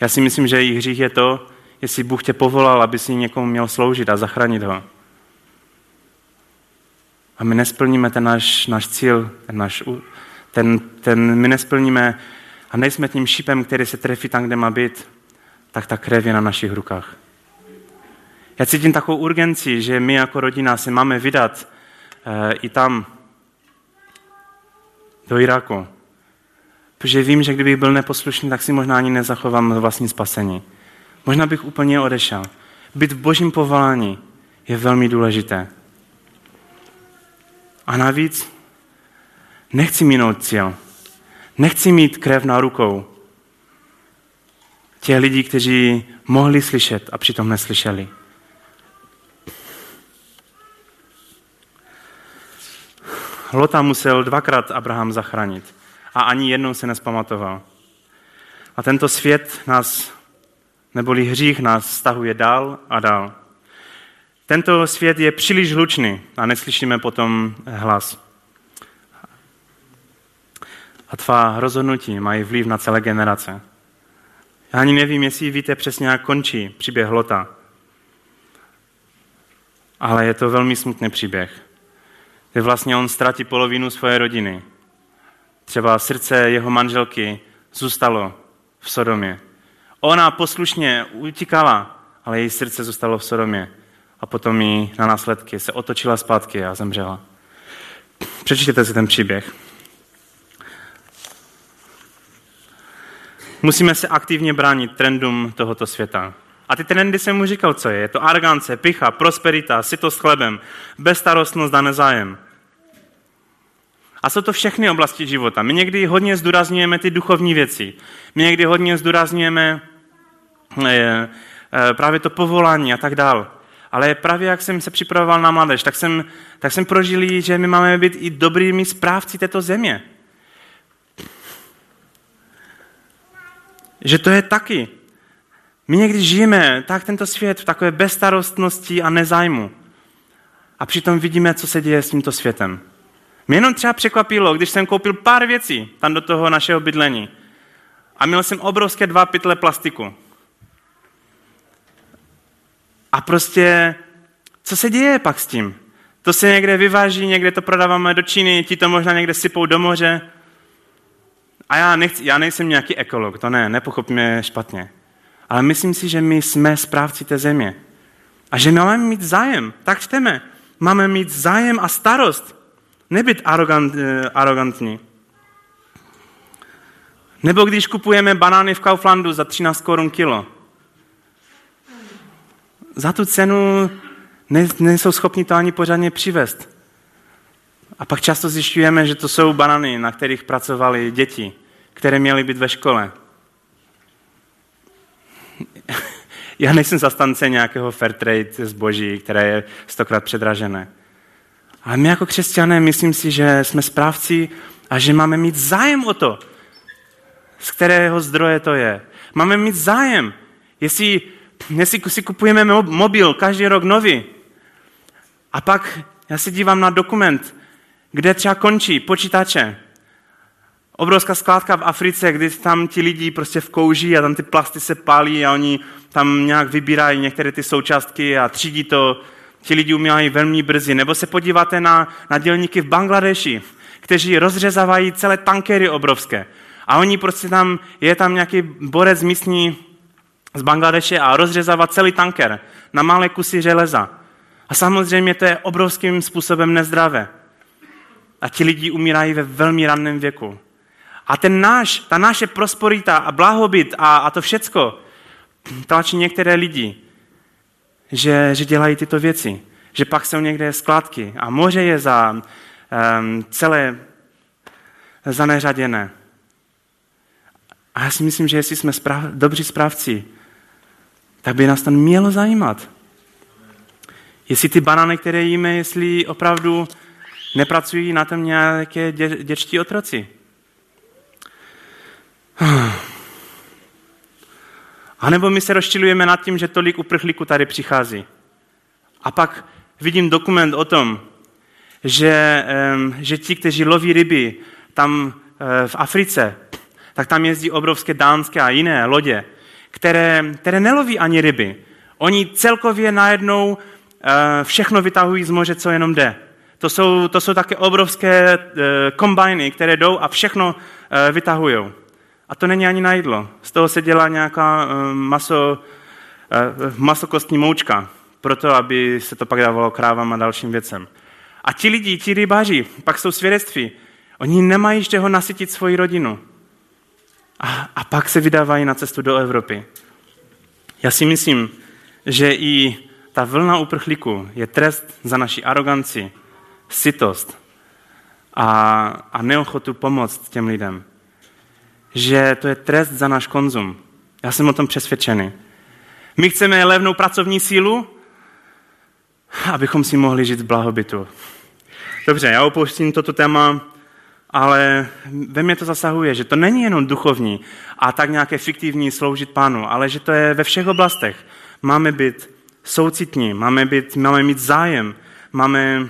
Já si myslím, že jejich hřích je to, jestli Bůh tě povolal, aby si někomu měl sloužit a zachránit ho. A my nesplníme ten náš, náš cíl, ten, náš, ten, ten, my nesplníme a nejsme tím šípem, který se trefí tam, kde má být, tak ta krev je na našich rukách. Já cítím takovou urgenci, že my jako rodina se máme vydat e, i tam, do Iraku. Protože vím, že kdybych byl neposlušný, tak si možná ani nezachovám vlastní spasení. Možná bych úplně odešel. Být v božím povolání je velmi důležité. A navíc nechci minout cíl. Nechci mít krev na rukou těch lidí, kteří mohli slyšet a přitom neslyšeli. Lota musel dvakrát Abraham zachránit a ani jednou se nespamatoval. A tento svět nás, neboli hřích nás stahuje dál a dál. Tento svět je příliš hlučný a neslyšíme potom hlas. A tvá rozhodnutí mají vliv na celé generace. Já ani nevím, jestli víte přesně, jak končí příběh Lota. Ale je to velmi smutný příběh kde vlastně on ztratí polovinu své rodiny. Třeba srdce jeho manželky zůstalo v Sodomě. Ona poslušně utíkala, ale její srdce zůstalo v Sodomě. A potom jí na následky se otočila zpátky a zemřela. Přečtěte si ten příběh. Musíme se aktivně bránit trendům tohoto světa. A ty trendy jsem mu říkal, co je. Je to argance, picha, prosperita, sytost chlebem, bezstarostnost a nezájem. A jsou to všechny oblasti života. My někdy hodně zdůrazňujeme ty duchovní věci. My někdy hodně zdůrazňujeme eh, eh, právě to povolání a tak dál. Ale právě jak jsem se připravoval na mládež, tak jsem, tak jsem prožil, že my máme být i dobrými správci této země. Že to je taky. My někdy žijeme tak tento svět v takové bezstarostnosti a nezájmu. A přitom vidíme, co se děje s tímto světem. Mě jenom třeba překvapilo, když jsem koupil pár věcí tam do toho našeho bydlení. A měl jsem obrovské dva pytle plastiku. A prostě, co se děje pak s tím? To se někde vyváží, někde to prodáváme do Číny, ti to možná někde sypou do moře. A já, nechci, já nejsem nějaký ekolog, to ne, nepochop mě špatně. Ale myslím si, že my jsme správci té země. A že máme mít zájem. Tak čteme. Máme mít zájem a starost. Nebyt arrogant, eh, arrogantní. Nebo když kupujeme banány v Kauflandu za 13 korun kilo. Za tu cenu ne, nejsou schopni to ani pořádně přivést. A pak často zjišťujeme, že to jsou banany, na kterých pracovali děti, které měly být ve škole. [LAUGHS] Já nejsem zastance nějakého fair trade zboží, které je stokrát předražené. Ale my jako křesťané myslím si, že jsme správci a že máme mít zájem o to, z kterého zdroje to je. Máme mít zájem. Jestli, jestli si kupujeme mobil každý rok nový a pak já se dívám na dokument, kde třeba končí počítače. Obrovská skládka v Africe, kdy tam ti lidi prostě v kouži a tam ty plasty se pálí a oni tam nějak vybírají některé ty součástky a třídí to. Ti lidi umírají velmi brzy. Nebo se podíváte na, na dělníky v Bangladeši, kteří rozřezávají celé tankery obrovské. A oni prostě tam, je tam nějaký borec místní z Bangladeše a rozřezává celý tanker na malé kusy železa. A samozřejmě to je obrovským způsobem nezdravé. A ti lidi umírají ve velmi ranném věku. A ten náš, ta naše prosperita a blahobyt a, a to všecko tlačí některé lidi, že, že dělají tyto věci. Že pak jsou někde skládky a moře je za um, celé zaneřaděné. A já si myslím, že jestli jsme správ, dobří správci, tak by nás to mělo zajímat. Jestli ty banány, které jíme, jestli opravdu nepracují na tom nějaké dě, děčtí otroci. A nebo my se rozčilujeme nad tím, že tolik uprchlíků tady přichází. A pak vidím dokument o tom, že, že ti, kteří loví ryby tam eh, v Africe, tak tam jezdí obrovské dánské a jiné lodě, které, které neloví ani ryby. Oni celkově najednou eh, všechno vytahují z moře, co jenom jde. To jsou, to jsou také obrovské eh, kombajny, které jdou a všechno vytahují. A to není ani na jídlo. Z toho se dělá nějaká maso, masokostní moučka, proto aby se to pak dávalo krávám a dalším věcem. A ti lidi, ti rybáři, pak jsou svědectví. Oni nemají z čeho nasytit svoji rodinu. A, a pak se vydávají na cestu do Evropy. Já si myslím, že i ta vlna uprchlíků je trest za naši aroganci, sytost a, a neochotu pomoct těm lidem. Že to je trest za náš konzum. Já jsem o tom přesvědčený. My chceme levnou pracovní sílu, abychom si mohli žít v blahobytu. Dobře, já opouštím toto téma ale ve mně to zasahuje, že to není jenom duchovní a tak nějaké fiktivní sloužit pánu, ale že to je ve všech oblastech. Máme být soucitní, máme, být, máme mít zájem, máme,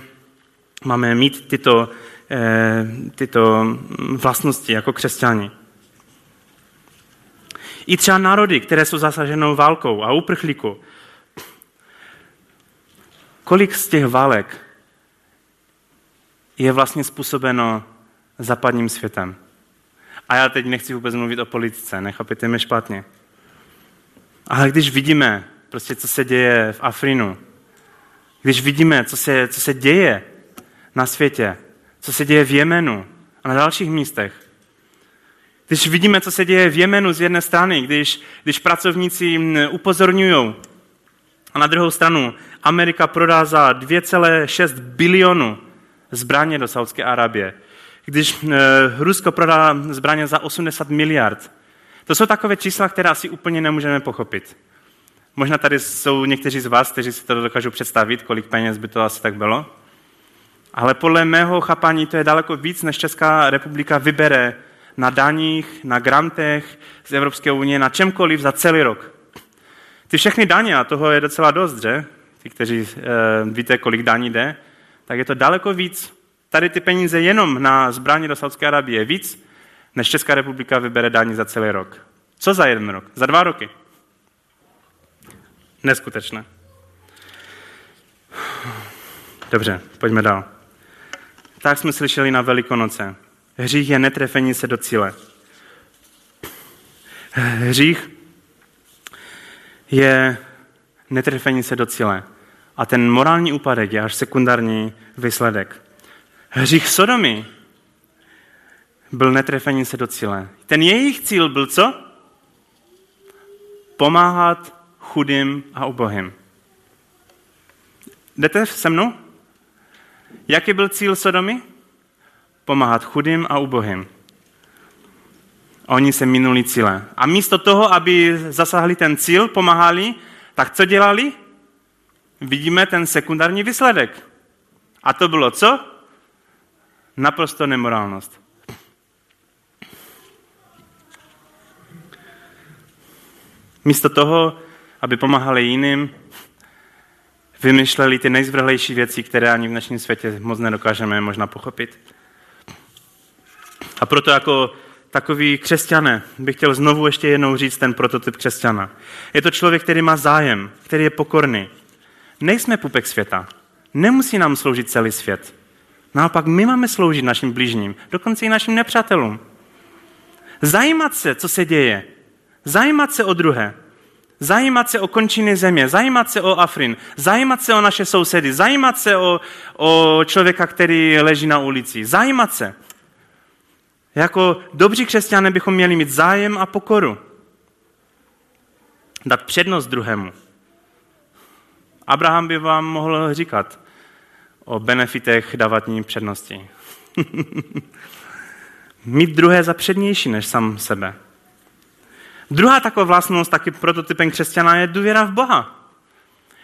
máme mít tyto, eh, tyto vlastnosti jako křesťani. I třeba národy, které jsou zasaženou válkou a uprchlíku. Kolik z těch válek je vlastně způsobeno západním světem. A já teď nechci vůbec mluvit o politice, nechápěte mě špatně. Ale když vidíme, prostě, co se děje v Afrinu, když vidíme, co se, co se děje na světě, co se děje v Jemenu a na dalších místech, když vidíme, co se děje v Jemenu z jedné strany, když, když pracovníci upozorňují, a na druhou stranu Amerika prodá za 2,6 bilionu zbraně do Saudské Arábie, když Rusko prodá zbraně za 80 miliard. To jsou takové čísla, které asi úplně nemůžeme pochopit. Možná tady jsou někteří z vás, kteří si to dokážou představit, kolik peněz by to asi tak bylo. Ale podle mého chápání to je daleko víc, než Česká republika vybere na daních, na grantech z Evropské unie, na čemkoliv za celý rok. Ty všechny daně, a toho je docela dost, že? Ty, kteří e, víte, kolik daní jde, tak je to daleko víc. Tady ty peníze jenom na zbraně do Saudské Arabie je víc, než Česká republika vybere daní za celý rok. Co za jeden rok? Za dva roky. Neskutečné. Dobře, pojďme dál. Tak jsme slyšeli na Velikonoce. Hřích je netrefení se do cíle. Hřích je netrefení se do cíle. A ten morální úpadek je až sekundární výsledek. Hřích Sodomy byl netrefení se do cíle. Ten jejich cíl byl co? Pomáhat chudým a ubohým. Jdete se mnou? Jaký byl cíl Sodomy? Pomáhat chudým a ubohým. Oni se minuli cíle. A místo toho, aby zasáhli ten cíl, pomáhali, tak co dělali? Vidíme ten sekundární výsledek. A to bylo co? Naprosto nemorálnost. Místo toho, aby pomáhali jiným, vymýšleli ty nejzvrhlejší věci, které ani v dnešním světě moc nedokážeme možná pochopit. A proto jako takový křesťané bych chtěl znovu ještě jednou říct ten prototyp křesťana. Je to člověk, který má zájem, který je pokorný. Nejsme pupek světa. Nemusí nám sloužit celý svět. Naopak my máme sloužit našim blížním, dokonce i našim nepřátelům. Zajímat se, co se děje. Zajímat se o druhé. Zajímat se o končiny země, zajímat se o Afrin, zajímat se o naše sousedy, zajímat se o, o člověka, který leží na ulici. Zajímat se. Jako dobří křesťané bychom měli mít zájem a pokoru. Dát přednost druhému. Abraham by vám mohl říkat o benefitech dávatní přednosti. [LAUGHS] mít druhé za přednější než sám sebe. Druhá taková vlastnost, taky prototypem křesťana, je důvěra v Boha.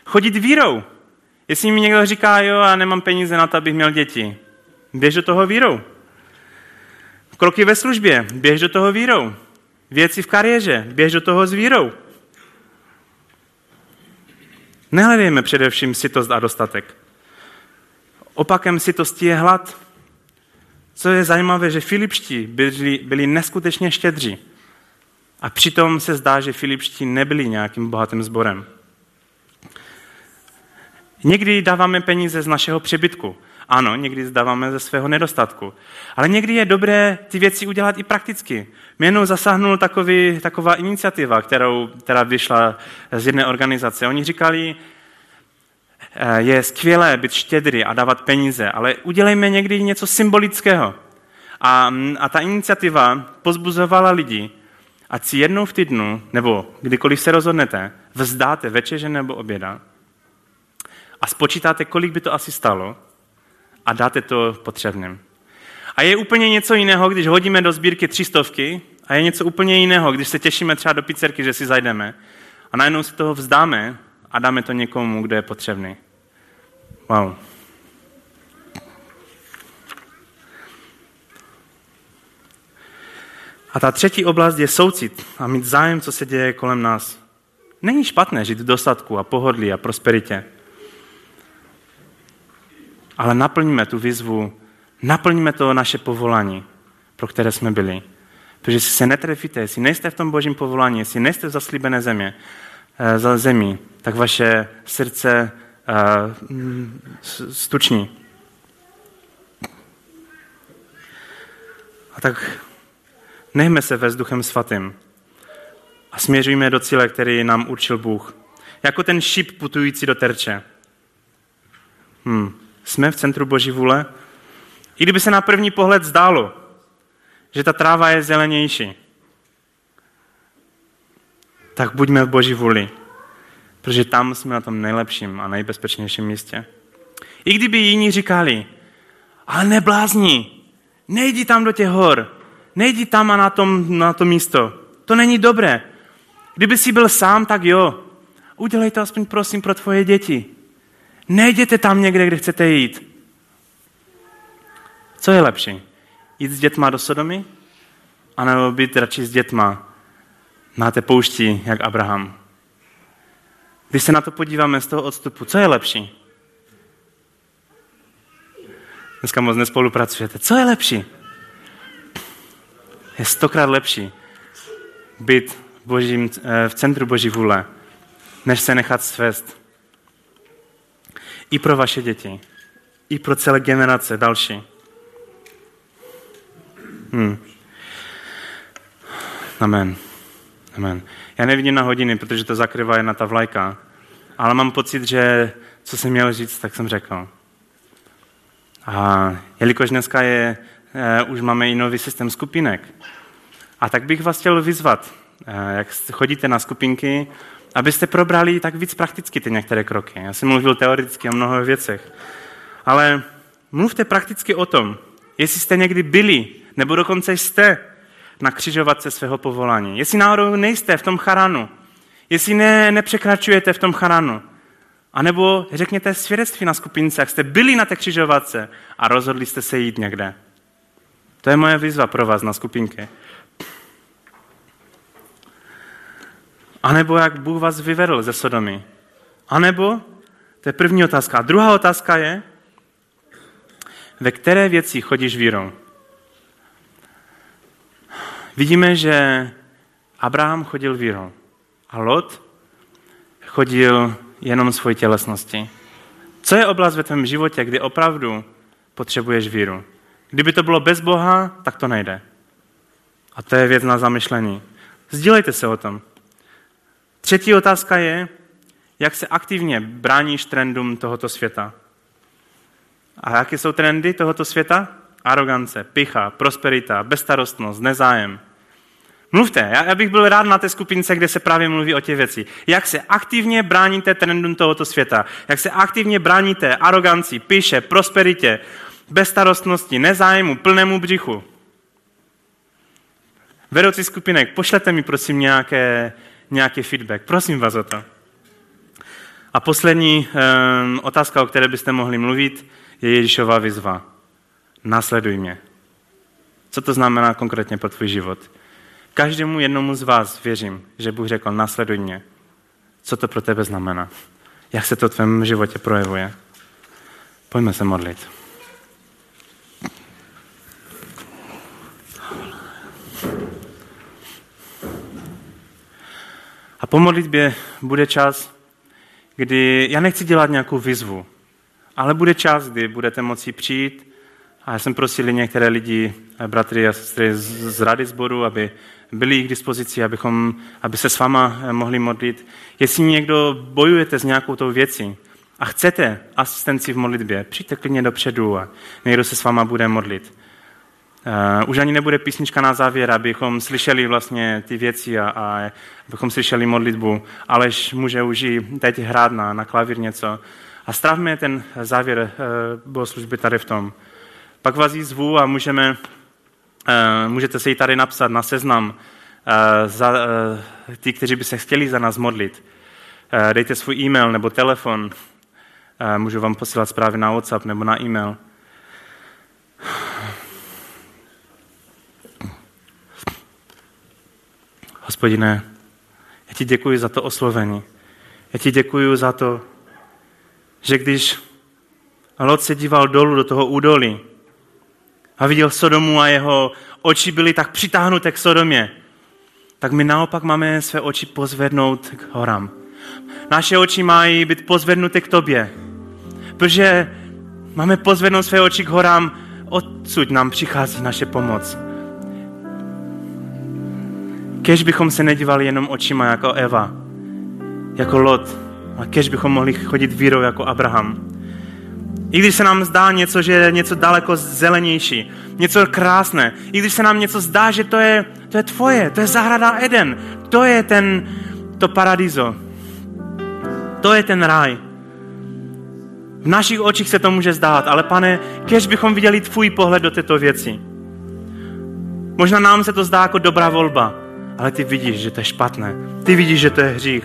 Chodit vírou. Jestli mi někdo říká, jo, a nemám peníze na to, abych měl děti, běž do toho vírou. Kroky ve službě, běž do toho vírou. Věci v kariéře, běž do toho s vírou. Nehledejme především sitost a dostatek. Opakem sitosti je hlad. Co je zajímavé, že Filipští byli, byli neskutečně štědří. A přitom se zdá, že Filipští nebyli nějakým bohatým sborem. Někdy dáváme peníze z našeho přebytku. Ano, někdy zdáváme ze svého nedostatku. Ale někdy je dobré ty věci udělat i prakticky. Mě jenom zasáhnul takový, taková iniciativa, kterou, která vyšla z jedné organizace. Oni říkali, eh, je skvělé být štědrý a dávat peníze, ale udělejme někdy něco symbolického. A, a ta iniciativa pozbuzovala lidi, ať si jednou v týdnu, nebo kdykoliv se rozhodnete, vzdáte večeře nebo oběda a spočítáte, kolik by to asi stalo a dáte to potřebným. A je úplně něco jiného, když hodíme do sbírky třistovky a je něco úplně jiného, když se těšíme třeba do pizzerky, že si zajdeme a najednou si toho vzdáme a dáme to někomu, kdo je potřebný. Wow. A ta třetí oblast je soucit a mít zájem, co se děje kolem nás. Není špatné žít v dostatku a pohodlí a prosperitě. Ale naplňme tu výzvu, naplňme to naše povolání, pro které jsme byli. Protože si se netrefíte, jestli nejste v tom božím povolání, jestli nejste v zaslíbené země, eh, za zemí, tak vaše srdce uh, stuční. A tak nechme se ve vzduchem svatým a směřujme do cíle, který nám určil Bůh. Jako ten šip putující do terče. Hmm. Jsme v centru Boží vůle? I kdyby se na první pohled zdálo, že ta tráva je zelenější, tak buďme v Boží vůli, protože tam jsme na tom nejlepším a nejbezpečnějším místě. I kdyby jiní říkali, ale neblázni, Nejdi tam do těch hor. Nejdi tam a na, tom, na to místo. To není dobré. Kdyby jsi byl sám, tak jo. Udělej to aspoň prosím pro tvoje děti. Nejděte tam někde, kde chcete jít. Co je lepší? Jít s dětma do Sodomy? A nebo být radši s dětma na té poušti, jak Abraham? Když se na to podíváme z toho odstupu, co je lepší? Dneska moc nespolupracujete. Co je lepší? Je stokrát lepší být božím, eh, v centru Boží vůle, než se nechat svést. I pro vaše děti, i pro celé generace další. Hmm. Amen. Amen. Já nevidím na hodiny, protože to zakrývá jedna ta vlajka, ale mám pocit, že co jsem měl říct, tak jsem řekl. A jelikož dneska je, uh, už máme i nový systém skupinek, a tak bych vás chtěl vyzvat, uh, jak chodíte na skupinky, abyste probrali tak víc prakticky ty některé kroky. Já jsem mluvil teoreticky o mnoho věcech, ale mluvte prakticky o tom, jestli jste někdy byli, nebo dokonce jste na křižovatce svého povolání. Jestli náhodou nejste v tom charanu, jestli ne, nepřekračujete v tom charanu, a nebo řekněte svědectví na skupince, jak jste byli na té křižovatce a rozhodli jste se jít někde. To je moje výzva pro vás na skupinky. A nebo jak Bůh vás vyvedl ze Sodomy. A nebo, to je první otázka. A druhá otázka je, ve které věci chodíš vírou? Vidíme, že Abraham chodil vírou a Lot chodil jenom svoji tělesnosti. Co je oblast ve tvém životě, kdy opravdu potřebuješ víru? Kdyby to bylo bez Boha, tak to nejde. A to je věc na zamyšlení. Sdílejte se o tom. Třetí otázka je, jak se aktivně bráníš trendům tohoto světa. A jaké jsou trendy tohoto světa? Arogance, picha, prosperita, bezstarostnost, nezájem. Mluvte, já bych byl rád na té skupince, kde se právě mluví o těch věci. Jak se aktivně bráníte trendům tohoto světa, jak se aktivně bráníte aroganci, píše, prosperitě, bezstarostnosti, nezájmu, plnému břichu. Vedoucí skupinek, pošlete mi prosím nějaké, nějaký feedback. Prosím vás o to. A poslední um, otázka, o které byste mohli mluvit, je Ježíšová výzva. Nasleduj mě. Co to znamená konkrétně pro tvůj život? Každému jednomu z vás věřím, že Bůh řekl, nasleduj mě. Co to pro tebe znamená? Jak se to v tvém životě projevuje? Pojďme se modlit. A po modlitbě bude čas, kdy já nechci dělat nějakou výzvu, ale bude čas, kdy budete moci přijít a já jsem prosil některé lidi, bratry a sestry z, rady sboru, aby byli k dispozici, abychom, aby se s váma mohli modlit. Jestli někdo bojujete s nějakou tou věcí a chcete asistenci v modlitbě, přijďte klidně dopředu a někdo se s váma bude modlit. Uh, už ani nebude písnička na závěr, abychom slyšeli vlastně ty věci a, a abychom slyšeli modlitbu. Alež může už i teď hrát na, na klavír něco. A stravme ten závěr uh, bohoslužby tady v tom. Pak vás jí zvu a můžeme, uh, můžete se ji tady napsat na seznam uh, za uh, ty, kteří by se chtěli za nás modlit. Uh, dejte svůj e-mail nebo telefon. Uh, můžu vám posílat zprávy na WhatsApp nebo na e-mail. Hospodine, já ti děkuji za to oslovení. Já ti děkuji za to, že když Lot se díval dolů do toho údolí, a viděl Sodomu a jeho oči byly tak přitáhnuté k Sodomě, tak my naopak máme své oči pozvednout k horám. Naše oči mají být pozvednuté k tobě, protože máme pozvednout své oči k horám, odsud nám přichází naše pomoc. Kež bychom se nedívali jenom očima jako Eva, jako Lot, a kež bychom mohli chodit vírou jako Abraham. I když se nám zdá něco, že je něco daleko zelenější, něco krásné, i když se nám něco zdá, že to je, to je tvoje, to je zahrada Eden, to je ten, to paradizo, to je ten ráj. V našich očích se to může zdát, ale pane, kež bychom viděli tvůj pohled do této věci. Možná nám se to zdá jako dobrá volba, ale ty vidíš, že to je špatné. Ty vidíš, že to je hřích.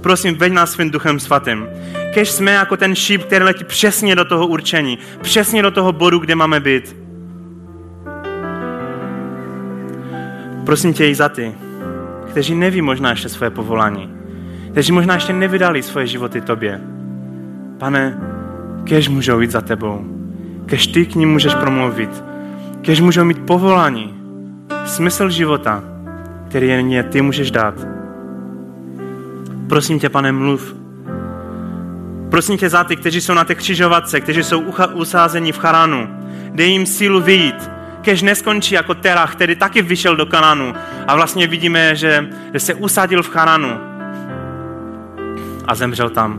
Prosím, veď nás svým duchem svatým. Kež jsme jako ten šíp, který letí přesně do toho určení, přesně do toho bodu, kde máme být. Prosím tě i za ty, kteří neví možná ještě své povolání, kteří možná ještě nevydali svoje životy tobě. Pane, kež můžou jít za tebou, kež ty k ním můžeš promluvit, kež můžou mít povolání, smysl života, který jen ty můžeš dát. Prosím tě, pane, mluv. Prosím tě za ty, kteří jsou na té křižovatce, kteří jsou usázeni v Charanu. Dej jim sílu vyjít, kež neskončí jako Terach, který taky vyšel do Kananu. A vlastně vidíme, že, že se usadil v Charanu a zemřel tam.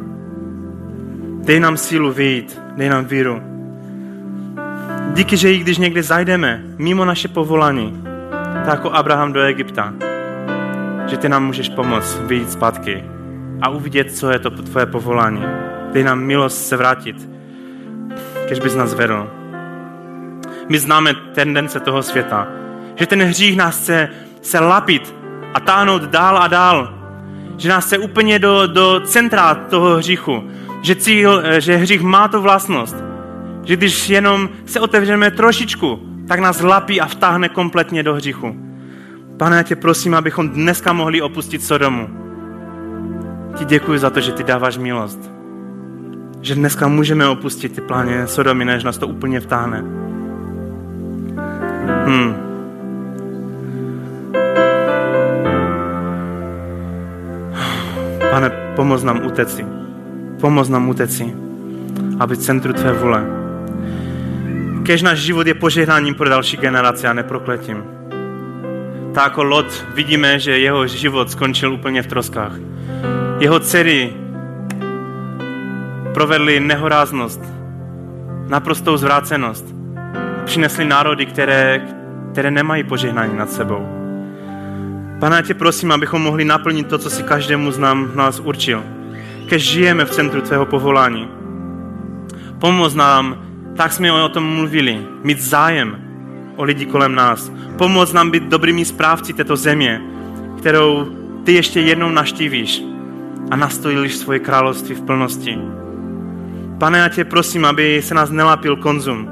Dej nám sílu vyjít, dej nám víru. Díky, že i když někde zajdeme mimo naše povolání, tak jako Abraham do Egypta, že ty nám můžeš pomoct vyjít zpátky a uvidět, co je to tvoje povolání. Dej nám milost se vrátit, když bys nás vedl. My známe tendence toho světa, že ten hřích nás chce se lapit a táhnout dál a dál. Že nás chce úplně do, do centra toho hříchu. Že, cíl, že hřích má tu vlastnost. Že když jenom se otevřeme trošičku, tak nás lapí a vtáhne kompletně do hříchu. Pane, já tě prosím, abychom dneska mohli opustit Sodomu. Ti děkuji za to, že ty dáváš milost. Že dneska můžeme opustit ty plány Sodomy, než nás to úplně vtáhne. Hmm. Pane, pomoz nám uteci. Pomoz nám uteci, aby centru Tvé vůle. Kež náš život je požehnáním pro další generace a neprokletím. Tak jako Lot vidíme, že jeho život skončil úplně v troskách. Jeho dcery provedly nehoráznost, naprostou zvrácenost. Přinesli národy, které, které nemají požehnání nad sebou. Pane, tě prosím, abychom mohli naplnit to, co si každému z nám, nás určil. Kež žijeme v centru tvého povolání. Pomoz nám, tak jsme o tom mluvili, mít zájem o lidi kolem nás. Pomoz nám být dobrými správci této země, kterou ty ještě jednou naštívíš a nastojilíš svoje království v plnosti. Pane, já tě prosím, aby se nás nelapil konzum.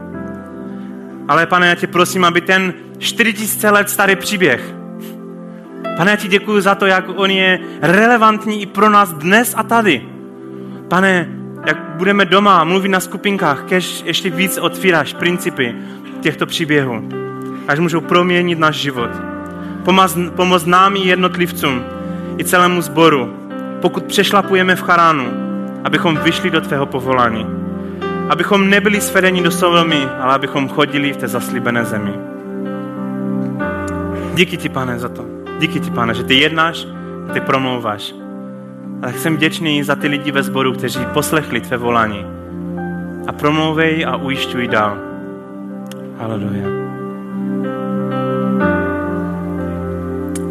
Ale pane, já tě prosím, aby ten 4000 let starý příběh, pane, já ti děkuji za to, jak on je relevantní i pro nás dnes a tady. Pane, jak budeme doma mluvit na skupinkách, kež ještě víc otvíráš principy těchto příběhů, až můžou proměnit náš život. Pomoz, pomoz nám i jednotlivcům, i celému sboru, pokud přešlapujeme v charánu, abychom vyšli do tvého povolání. Abychom nebyli svedeni do Sodomy, ale abychom chodili v té zaslíbené zemi. Díky ti, pane, za to. Díky ti, pane, že ty jednáš, ty promlouváš. A tak jsem vděčný za ty lidi ve sboru, kteří poslechli tvé volání. A promlouvej a ujišťuj dál. Haleluja.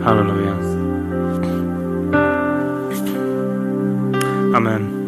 Haleluja. Amen.